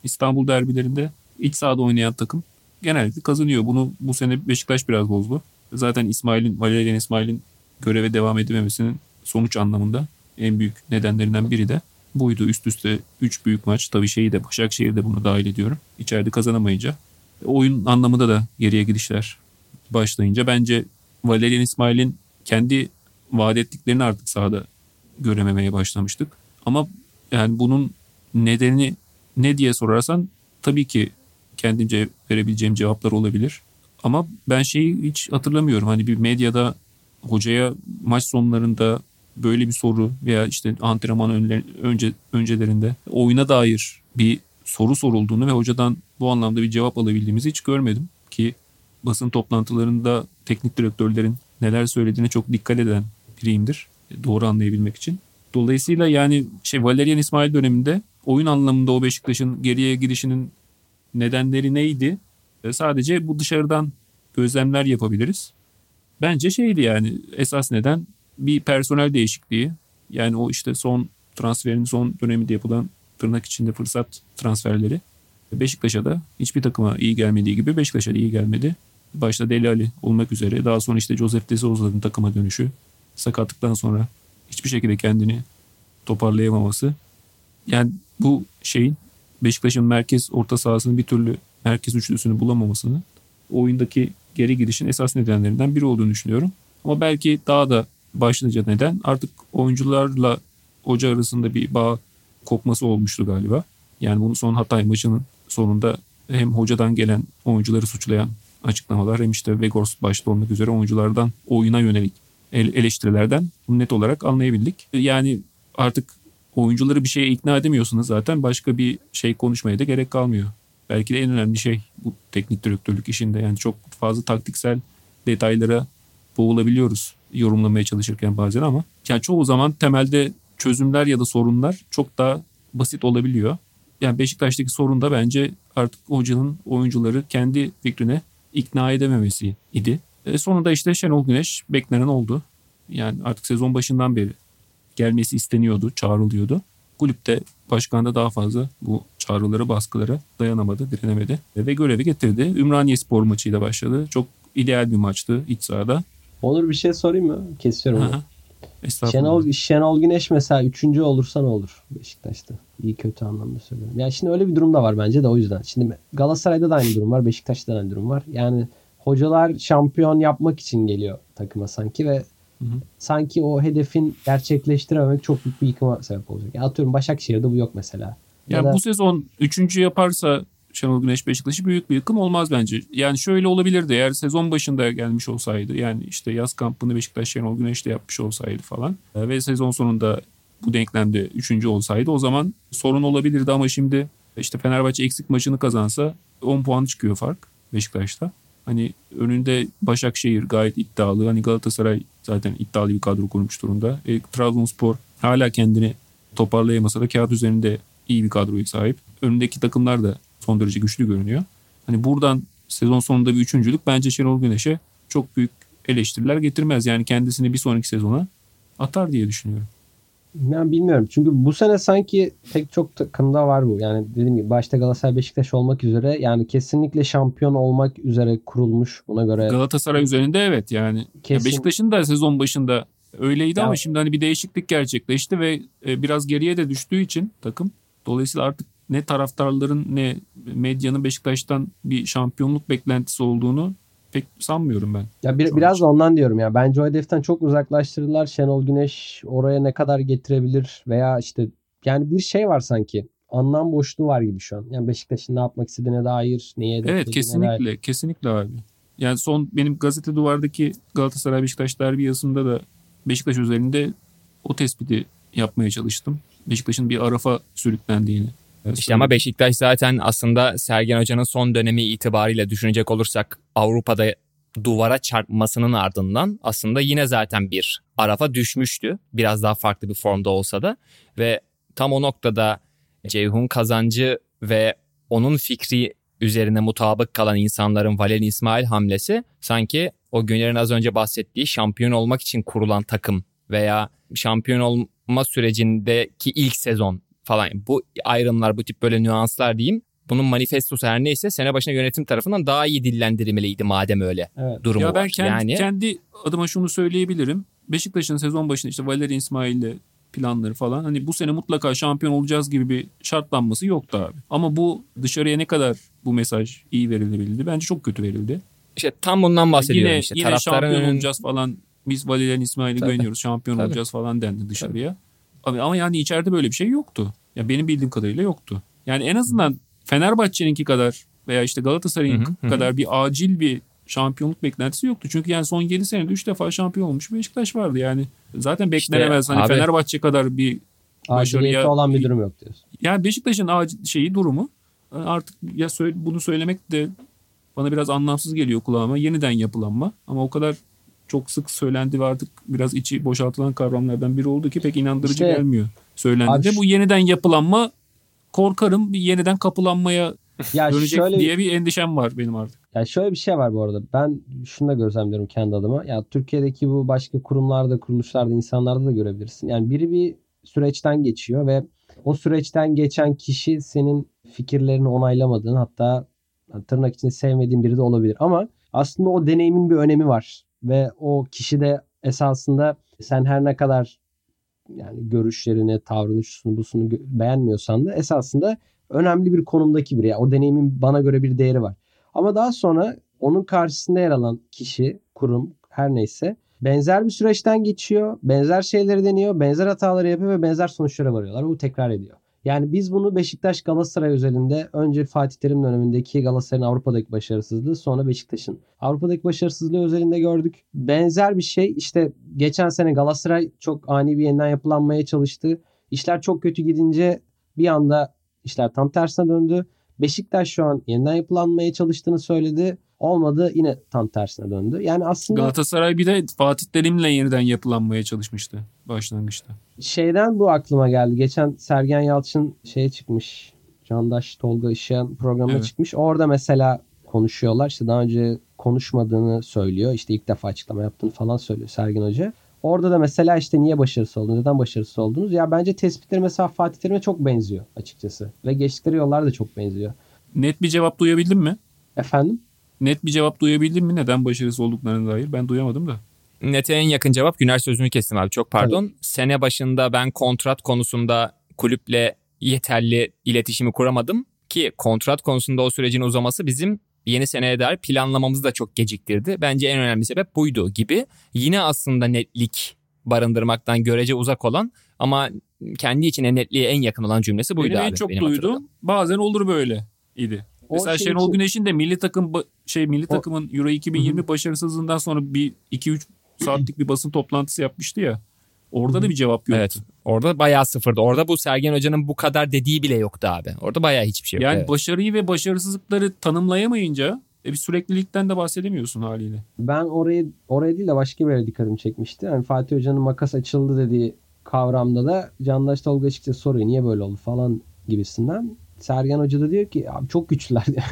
İstanbul derbilerinde iç sahada oynayan takım genellikle kazanıyor. Bunu bu sene Beşiktaş biraz bozdu. Zaten İsmail'in, Valerian İsmail'in göreve devam edememesinin sonuç anlamında en büyük nedenlerinden biri de buydu. Üst üste 3 büyük maç. Tabii şeyi de Başakşehir'i de bunu dahil ediyorum. İçeride kazanamayınca. Oyun anlamında da geriye gidişler başlayınca bence Valerian İsmail'in kendi vaat ettiklerini artık sahada görememeye başlamıştık. Ama yani bunun nedeni ne diye sorarsan tabii ki kendimce verebileceğim cevaplar olabilir. Ama ben şeyi hiç hatırlamıyorum. Hani bir medyada hocaya maç sonlarında böyle bir soru veya işte antrenman önce öncelerinde oyuna dair bir soru sorulduğunu ve hocadan bu anlamda bir cevap alabildiğimizi hiç görmedim ki basın toplantılarında teknik direktörlerin neler söylediğine çok dikkat eden biriyimdir. Doğru anlayabilmek için. Dolayısıyla yani şey Valerian İsmail döneminde oyun anlamında o Beşiktaş'ın geriye gidişinin nedenleri neydi? E, sadece bu dışarıdan gözlemler yapabiliriz. Bence şeydi yani esas neden bir personel değişikliği. Yani o işte son transferin son döneminde yapılan tırnak içinde fırsat transferleri. Beşiktaş'a da hiçbir takıma iyi gelmediği gibi Beşiktaş'a da iyi gelmedi. Başta Deli Ali olmak üzere daha sonra işte Joseph de Souza'nın takıma dönüşü. Sakatlıktan sonra hiçbir şekilde kendini toparlayamaması. Yani bu şeyin Beşiktaş'ın merkez orta sahasının bir türlü merkez üçlüsünü bulamamasını oyundaki geri gidişin esas nedenlerinden biri olduğunu düşünüyorum. Ama belki daha da başlıca neden artık oyuncularla hoca arasında bir bağ kopması olmuştu galiba. Yani bunu son Hatay maçının sonunda hem hocadan gelen oyuncuları suçlayan açıklamalar hem işte Vegors başta olmak üzere oyunculardan oyuna yönelik eleştirilerden bunu net olarak anlayabildik. Yani artık oyuncuları bir şeye ikna edemiyorsunuz zaten başka bir şey konuşmaya da gerek kalmıyor. Belki de en önemli şey bu teknik direktörlük işinde yani çok fazla taktiksel detaylara boğulabiliyoruz yorumlamaya çalışırken bazen ama yani çoğu zaman temelde çözümler ya da sorunlar çok daha basit olabiliyor. Yani Beşiktaş'taki sorun da bence artık hocanın oyuncuları kendi fikrine ikna edememesi idi. E sonunda işte Şenol Güneş beklenen oldu. Yani artık sezon başından beri gelmesi isteniyordu, çağrılıyordu. Kulüpte başkan da daha fazla bu çağrılara, baskılara dayanamadı, direnemedi ve görevi getirdi. Ümraniye Spor maçıyla başladı. Çok ideal bir maçtı iç sahada. Onur bir şey sorayım mı? Kesiyorum. Aha. Şenol, Şenol Güneş mesela üçüncü olursa ne olur Beşiktaş'ta? İyi kötü anlamda söylüyorum. Yani şimdi öyle bir durum da var bence de o yüzden. Şimdi Galatasaray'da da aynı durum var. Beşiktaş'ta da aynı durum var. Yani hocalar şampiyon yapmak için geliyor takıma sanki ve hı. sanki o hedefin gerçekleştirememek çok büyük bir yıkıma sebep olacak. Ya atıyorum Başakşehir'de bu yok mesela. Ya Yani da- bu sezon üçüncü yaparsa Şenol Güneş Beşiktaş'ı büyük bir yıkım olmaz bence. Yani şöyle olabilirdi eğer sezon başında gelmiş olsaydı. Yani işte yaz kampını Beşiktaş Şenol Güneş'te yapmış olsaydı falan. e, Ve sezon sonunda bu denklemde üçüncü olsaydı o zaman sorun olabilirdi ama şimdi işte Fenerbahçe eksik maçını kazansa 10 puan çıkıyor fark Beşiktaş'ta. Hani önünde Başakşehir gayet iddialı. Hani Galatasaray zaten iddialı bir kadro kurmuş durumda. E, Trabzonspor hala kendini toparlayamasa da kağıt üzerinde iyi bir kadroya sahip. Önündeki takımlar da son derece güçlü görünüyor. Hani buradan sezon sonunda bir üçüncülük bence Şenol Güneş'e çok büyük eleştiriler getirmez. Yani kendisini bir sonraki sezona atar diye düşünüyorum. Ben bilmiyorum. Çünkü bu sene sanki pek çok takımda var bu. Yani dediğim gibi başta Galatasaray Beşiktaş olmak üzere yani kesinlikle şampiyon olmak üzere kurulmuş. Buna göre Galatasaray üzerinde evet yani. Ya kesin Beşiktaş'ın da sezon başında öyleydi Ya- ama şimdi hani bir değişiklik gerçekleşti ve e, biraz geriye de düştüğü için takım. Dolayısıyla artık ne taraftarların ne medyanın Beşiktaş'tan bir şampiyonluk beklentisi olduğunu pek sanmıyorum ben. Ya bir- biraz için. da ondan diyorum ya. Bence o hedeften çok uzaklaştırdılar. Şenol Güneş oraya ne kadar getirebilir veya işte yani bir şey var sanki. Anlam boşluğu var gibi şu an. Yani Beşiktaş'ın ne yapmak istediğine dair, neye Evet hedeflediğine dair. kesinlikle kesinlikle abi. Yani son benim gazete duvardaki Galatasaray Beşiktaş derbi yazısında da Beşiktaş üzerinde o tespiti yapmaya çalıştım. Beşiktaş'ın bir arafa sürüklendiğini. İşte ama Beşiktaş zaten aslında Sergen Hoca'nın son dönemi itibariyle düşünecek olursak Avrupa'da duvara çarpmasının ardından aslında yine zaten bir arafa düşmüştü. Biraz daha farklı bir formda olsa da ve tam o noktada Ceyhun Kazancı ve onun fikri üzerine mutabık kalan insanların Valerian İsmail hamlesi sanki o Güner'in az önce bahsettiği şampiyon olmak için kurulan takım veya şampiyon olma sürecindeki ilk sezon falan bu ayrımlar bu tip böyle nüanslar diyeyim. Bunun manifestosu her neyse sene başına yönetim tarafından daha iyi dillendirilmeliydi madem öyle Evet. durumu Ya ben var. kendi, yani kendi adıma şunu söyleyebilirim. Beşiktaş'ın sezon başında işte Valeri İsmail'le planları falan hani bu sene mutlaka şampiyon olacağız gibi bir şartlanması yoktu abi. Ama bu dışarıya ne kadar bu mesaj iyi verilebildi? Bence çok kötü verildi. işte tam bundan bahsediyorum yine işte yine taraftarın şampiyon olacağız falan. Biz Valerian İsmail'i Tabii. güveniyoruz. Şampiyon Tabii. olacağız falan dendi dışarıya. Abi, ama yani içeride böyle bir şey yoktu. Ya benim bildiğim kadarıyla yoktu. Yani en azından Fenerbahçe'ninki kadar veya işte Galatasaray'ın Hı hı, hı hı. kadar bir acil bir şampiyonluk beklentisi yoktu. Çünkü yani son 7 senede 3 defa şampiyon olmuş Beşiktaş vardı yani. Zaten beklenemez hani abi- Fenerbahçe kadar bir başarıya- olan bir durum yok diyorsun. yani Beşiktaş'ın acil şeyi durumu e, artık ya söyle, bunu söylemek de bana biraz anlamsız geliyor kulağıma. Yeniden yapılanma ama o kadar çok sık söylendi ve artık biraz içi boşaltılan kavramlardan biri oldu ki pek inandırıcı İşte- gelmiyor. Söylendi de bu yeniden yapılanma korkarım bir yeniden kapılanmaya Ya dönecek şöyle diye bir endişem var benim artık. Ya şöyle bir şey var bu arada. Ben şunu da gözlemliyorum kendi adıma. Ya Türkiye'deki bu başka kurumlarda, kuruluşlarda, insanlarda da görebilirsin. Yani biri bir süreçten geçiyor ve o süreçten geçen kişi senin fikirlerini onaylamadığın hatta tırnak içinde sevmediğin biri de olabilir. Ama aslında o deneyimin bir önemi var. Ve o kişi de esasında sen her ne kadar yani görüşlerini, tavrını, şusunu, busunu beğenmiyorsan da esasında önemli bir konumdaki biri. Yani o deneyimin bana göre bir değeri var. Ama daha sonra onun karşısında yer alan kişi, kurum her neyse benzer bir süreçten geçiyor. Benzer şeyleri deniyor. Benzer hataları yapıyor ve benzer sonuçlara varıyorlar. Bu tekrar ediyor. Yani biz bunu Beşiktaş Galatasaray özelinde önce Fatih Terim dönemindeki Galatasaray'ın Avrupa'daki başarısızlığı sonra Beşiktaş'ın Avrupa'daki başarısızlığı özelinde gördük. Benzer bir şey işte geçen sene Galatasaray çok ani bir yeniden yapılanmaya çalıştı. İşler çok kötü gidince bir anda işler tam tersine döndü. Beşiktaş şu an yeniden yapılanmaya çalıştığını söyledi. Olmadı yine tam tersine döndü. Yani aslında Galatasaray bir de Fatih Terim'le yeniden yapılanmaya çalışmıştı başlangıçta. şeyden bu aklıma geldi. Geçen Sergen Yalçın şeye çıkmış. Candaş Tolga Işık'ın programına Evet. çıkmış. Orada mesela konuşuyorlar. İşte daha önce konuşmadığını söylüyor. İşte ilk defa açıklama yaptığını falan söylüyor Sergen Hoca. Orada da mesela işte niye başarısız oldunuz, neden başarısız oldunuz? Ya bence tespitleri mesela Fatih Terim'e çok benziyor açıkçası. Ve geçtikleri yollar da çok benziyor. Net bir cevap duyabildin mi? Efendim? Net bir cevap duyabildin mi neden başarısız olduklarına dair? Ben duyamadım da. Nete en yakın cevap Güner sözünü kestim abi çok pardon. Sene başında ben kontrat konusunda kulüple yeterli iletişimi kuramadım ki kontrat konusunda o sürecin uzaması bizim yeni seneye dair planlamamızı da çok geciktirdi. Bence en önemli sebep buydu gibi. Yine aslında netlik barındırmaktan görece uzak olan ama kendi içine netliğe en yakın olan cümlesi buydu Benim abi. en çok benim duyduğum bazen olur böyle idi. O Mesela şey Şenol için- Güneş'in de milli takım şey milli O- takımın Euro 2020 başarısızlığından sonra bir 2-3 saatlik bir basın toplantısı yapmıştı ya. Orada da bir cevap yoktu. Evet. Orada bayağı sıfırdı. Orada bu Sergen Hoca'nın bu kadar dediği bile yoktu abi. Orada bayağı hiçbir şey yok. Yani Evet. başarıyı ve başarısızlıkları tanımlayamayınca e bir süreklilikten de bahsedemiyorsun haliyle. Ben oraya oraya değil de başka bir yere dikkatimi çekmişti. Yani Fatih Hoca'nın makas açıldı dediği kavramda da Candaş Tolga Işıkçı soruyor niye böyle oldu falan gibisinden. Sergen Hoca da diyor ki abi çok güçlüler diyor.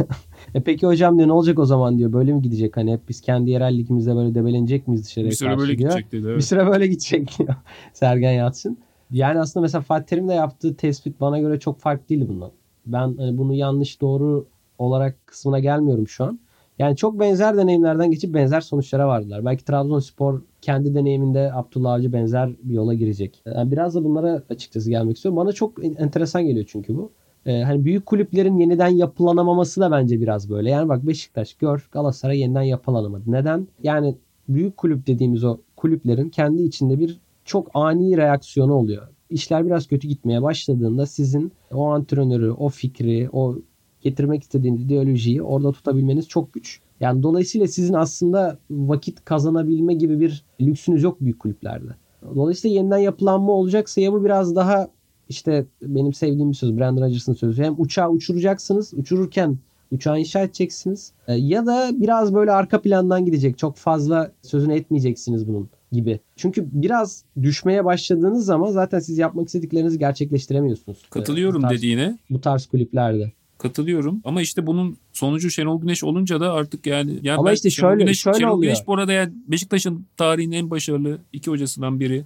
e peki hocam diyor ne olacak o zaman diyor. Böyle mi gidecek hani hep biz kendi yerel ligimizde böyle debelenecek miyiz dışarıya Bir süre böyle diyor. gidecek dedi. Bir Evet. süre böyle gidecek diyor Sergen Yalçın. Yani aslında mesela Fatih Terim de yaptığı tespit bana göre çok farklı değil bundan. Ben hani bunu yanlış doğru olarak kısmına gelmiyorum şu an. Yani çok benzer deneyimlerden geçip benzer sonuçlara vardılar. Belki Trabzonspor kendi deneyiminde Abdullah Avcı benzer bir yola girecek. Yani biraz da bunlara açıkçası gelmek istiyorum. Bana çok enteresan geliyor çünkü bu. Ee, hani büyük kulüplerin yeniden yapılanamaması da bence biraz böyle. Yani bak Beşiktaş gör Galatasaray yeniden yapılanamadı. Neden? Yani büyük kulüp dediğimiz o kulüplerin kendi içinde bir çok ani reaksiyonu oluyor. İşler biraz kötü gitmeye başladığında sizin o antrenörü, o fikri, o getirmek istediğiniz ideolojiyi orada tutabilmeniz çok güç. Yani dolayısıyla sizin aslında vakit kazanabilme gibi bir lüksünüz yok büyük kulüplerde. Dolayısıyla yeniden yapılanma olacaksa ya bu biraz daha işte benim sevdiğim bir söz Brandon Rodgers'ın sözü. Hem uçağı uçuracaksınız, uçururken uçağı inşa edeceksiniz. E, Ya da biraz böyle arka plandan gidecek. Çok fazla sözünü etmeyeceksiniz bunun gibi. Çünkü biraz düşmeye başladığınız zaman zaten siz yapmak istediklerinizi gerçekleştiremiyorsunuz. E, Katılıyorum bu tarz, dediğine. Bu tarz kulüplerde. Katılıyorum ama işte bunun sonucu Şenol Güneş olunca da artık yani, yani Ama işte Şenol şöyle- Güneş, şöyle Şenol oluyor. Güneş bu arada yani Beşiktaş'ın tarihinin en başarılı iki hocasından biri.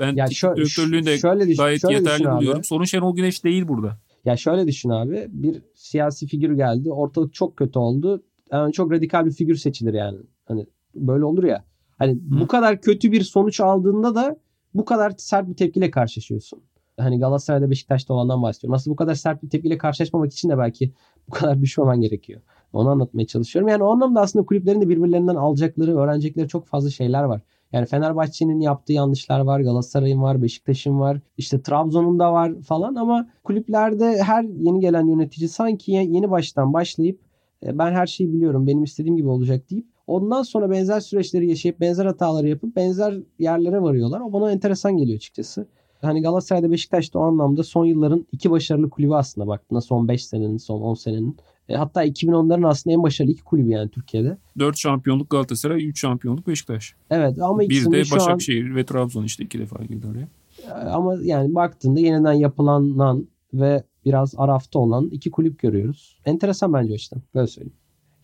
Ben Ya şö- direktörlüğünü de şöyle düş- gayet şöyle yeterli düşün abi. buluyorum. Sorun Şenol Güneş değil burada. Ya şöyle düşün abi. Bir siyasi figür geldi. Ortalık çok kötü oldu. Yani çok radikal bir figür seçilir yani. Hani böyle olur ya. Hani bu kadar kötü bir sonuç aldığında da bu kadar sert bir tepkiyle karşılaşıyorsun. Hani Galatasaray'da Beşiktaş'ta olandan bahsediyorum. Aslında bu kadar sert bir tepkiyle karşılaşmamak için de belki bu kadar düşmemen gerekiyor. Onu anlatmaya çalışıyorum. Yani o anlamda aslında kulüplerin de birbirlerinden alacakları, öğrenecekleri çok fazla şeyler var. Yani Fenerbahçe'nin yaptığı yanlışlar var, Galatasaray'ın var, Beşiktaş'ın var, işte Trabzon'un da var falan ama kulüplerde her yeni gelen yönetici sanki ye- yeni baştan başlayıp e, ben her şeyi biliyorum, benim istediğim gibi olacak deyip ondan sonra benzer süreçleri yaşayıp benzer hataları yapıp benzer yerlere varıyorlar. O bana enteresan geliyor açıkçası. Hani Galatasaray'da Beşiktaş'ta o anlamda son yılların iki başarılı kulübü aslında baktığında son 5 senenin, son 10 senenin. E, hatta 2010'ların aslında en başarılı iki kulübü yani Türkiye'de. 4 şampiyonluk Galatasaray, 3 şampiyonluk Beşiktaş. Evet ama Bir ikisinde de şu an Başakşehir ve Trabzon işte iki defa girdi oraya. ama yani baktığında yeniden yapılanan ve biraz arafta olan iki kulüp görüyoruz. Enteresan bence o açıdan. Böyle söyleyeyim.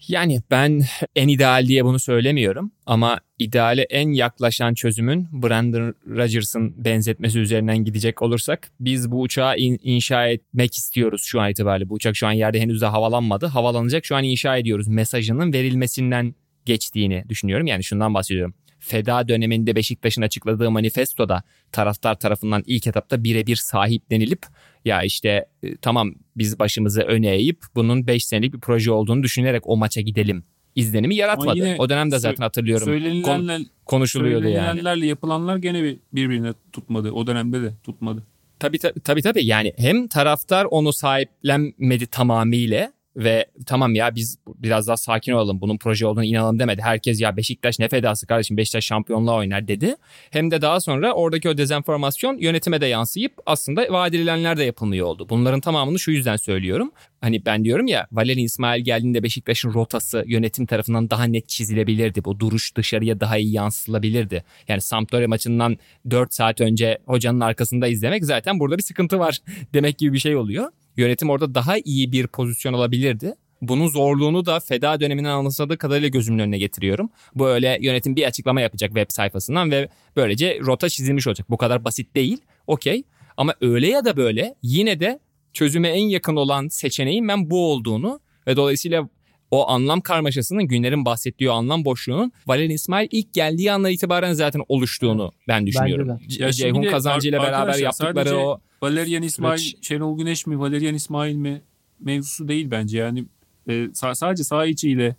Yani ben en ideal diye bunu söylemiyorum ama ideale en yaklaşan çözümün Brandon Rodgers'ın benzetmesi üzerinden gidecek olursak biz bu uçağı in- inşa etmek istiyoruz şu an itibariyle. Bu uçak şu an yerde henüz de havalanmadı. Havalanacak şu an inşa ediyoruz mesajının verilmesinden geçtiğini düşünüyorum. Yani şundan bahsediyorum. Feda döneminde Beşiktaş'ın açıkladığı manifestoda taraftar tarafından ilk etapta birebir sahiplenilip ya işte e, tamam biz başımızı öne eğip bunun 5 senelik bir proje olduğunu düşünerek o maça gidelim izlenimi yaratmadı. O dönemde zaten hatırlıyorum Söylenilenler, konuşuluyordu yani. söylenilenlerle yapılanlar gene bir birbirine tutmadı. O dönemde de tutmadı. Tabii tabii, tabii. yani hem taraftar onu sahiplenmedi tamamıyla ve tamam ya biz biraz daha sakin olalım bunun proje olduğunu inanalım demedi. Herkes ya Beşiktaş ne fedası kardeşim Beşiktaş şampiyonluğa oynar dedi. Hem de daha sonra oradaki o dezenformasyon yönetime de yansıyıp aslında vaat edilenler de yapılmıyor oldu. Bunların tamamını şu yüzden söylüyorum. Hani ben diyorum ya Valeri İsmail geldiğinde Beşiktaş'ın rotası yönetim tarafından daha net çizilebilirdi. Bu duruş dışarıya daha iyi yansıtılabilirdi. Yani Sampdoria maçından 4 saat önce hocanın arkasında izlemek zaten burada bir sıkıntı var demek gibi bir şey oluyor. Yönetim orada daha iyi bir pozisyon alabilirdi. Bunun zorluğunu da feda döneminin anımsadığı kadarıyla gözümün önüne getiriyorum. Bu öyle yönetim bir açıklama yapacak web sayfasından ve böylece rota çizilmiş olacak. Bu kadar basit değil. Okey. Ama öyle ya da böyle yine de çözüme en yakın olan seçeneğin ben bu olduğunu ve dolayısıyla o anlam karmaşasının günlerin bahsettiği o anlam boşluğunun Valerian İsmail ilk geldiği andan itibaren zaten oluştuğunu ben düşünüyorum. Ceyhun Kazancı ile beraber yaptıkları o Valerian İsmail, süreç- Şenol Güneş mi, Valerian İsmail mi mevzusu değil bence. Yani e, sadece saha içiyle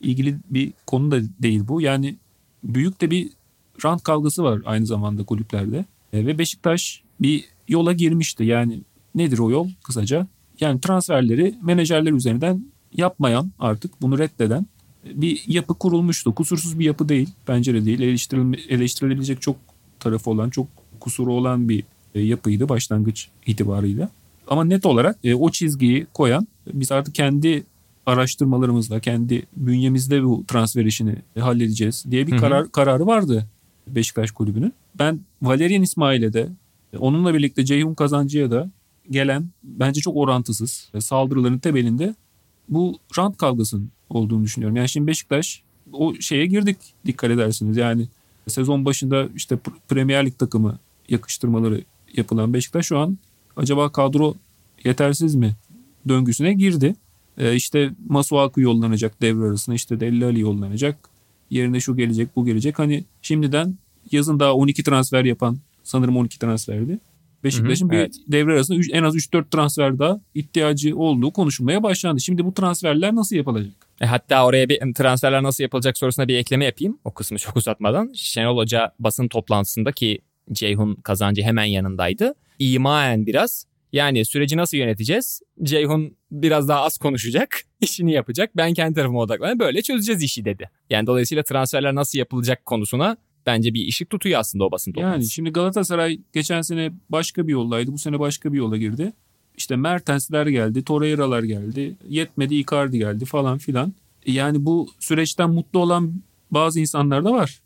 ilgili bir konu da değil bu. Yani büyük de bir rant kavgası var aynı zamanda kulüplerde. E, ve Beşiktaş bir yola girmişti. Yani nedir o yol kısaca? Yani transferleri menajerler üzerinden yapmayan artık bunu reddeden bir yapı kurulmuştu. Kusursuz bir yapı değil. Pencere değil. Eleştirilme, eleştirilebilecek çok tarafı olan, çok kusuru olan bir e, yapıydı başlangıç itibarıyla. Ama net olarak e, o çizgiyi koyan biz artık kendi araştırmalarımızla, kendi bünyemizde bu transfer işini halledeceğiz diye bir karar kararı vardı Beşiktaş kulübünün. Ben Valerian İsmail'e de onunla birlikte Ceyhun Kazancı'ya da gelen bence çok orantısız saldırıların temelinde bu rant kavgasının olduğunu düşünüyorum. Yani şimdi Beşiktaş o şeye girdik dikkat edersiniz. Yani sezon başında işte Premier Lig takımı yakıştırmaları yapılan Beşiktaş şu an acaba kadro yetersiz mi döngüsüne girdi. Ee, işte Masuaku yollanacak devre arasında işte Delli Ali yollanacak. Yerine şu gelecek bu gelecek. Hani şimdiden yazın daha 12 transfer yapan sanırım 12 transferdi. Beşiktaş'ın bir evet. devre arasında en az 3-4 transfer daha ihtiyacı olduğu konuşulmaya başlandı. Şimdi bu transferler nasıl yapılacak? E hatta oraya bir transferler nasıl yapılacak sorusuna bir ekleme yapayım. O kısmı çok uzatmadan. Şenol Hoca basın toplantısında ki Ceyhun kazancı hemen yanındaydı. İmaen biraz yani süreci nasıl yöneteceğiz? Ceyhun biraz daha az konuşacak, işini yapacak. Ben kendi tarafıma odaklanıp böyle çözeceğiz işi dedi. Yani dolayısıyla transferler nasıl yapılacak konusuna bence bir ışık tutuyor aslında o basın toplantısı. Yani şimdi Galatasaray geçen sene başka bir yoldaydı. Bu sene başka bir yola girdi. İşte Mertensler geldi, Torreira'lar geldi, yetmedi Icardi geldi falan filan. Yani bu süreçten mutlu olan bazı insanlar da var.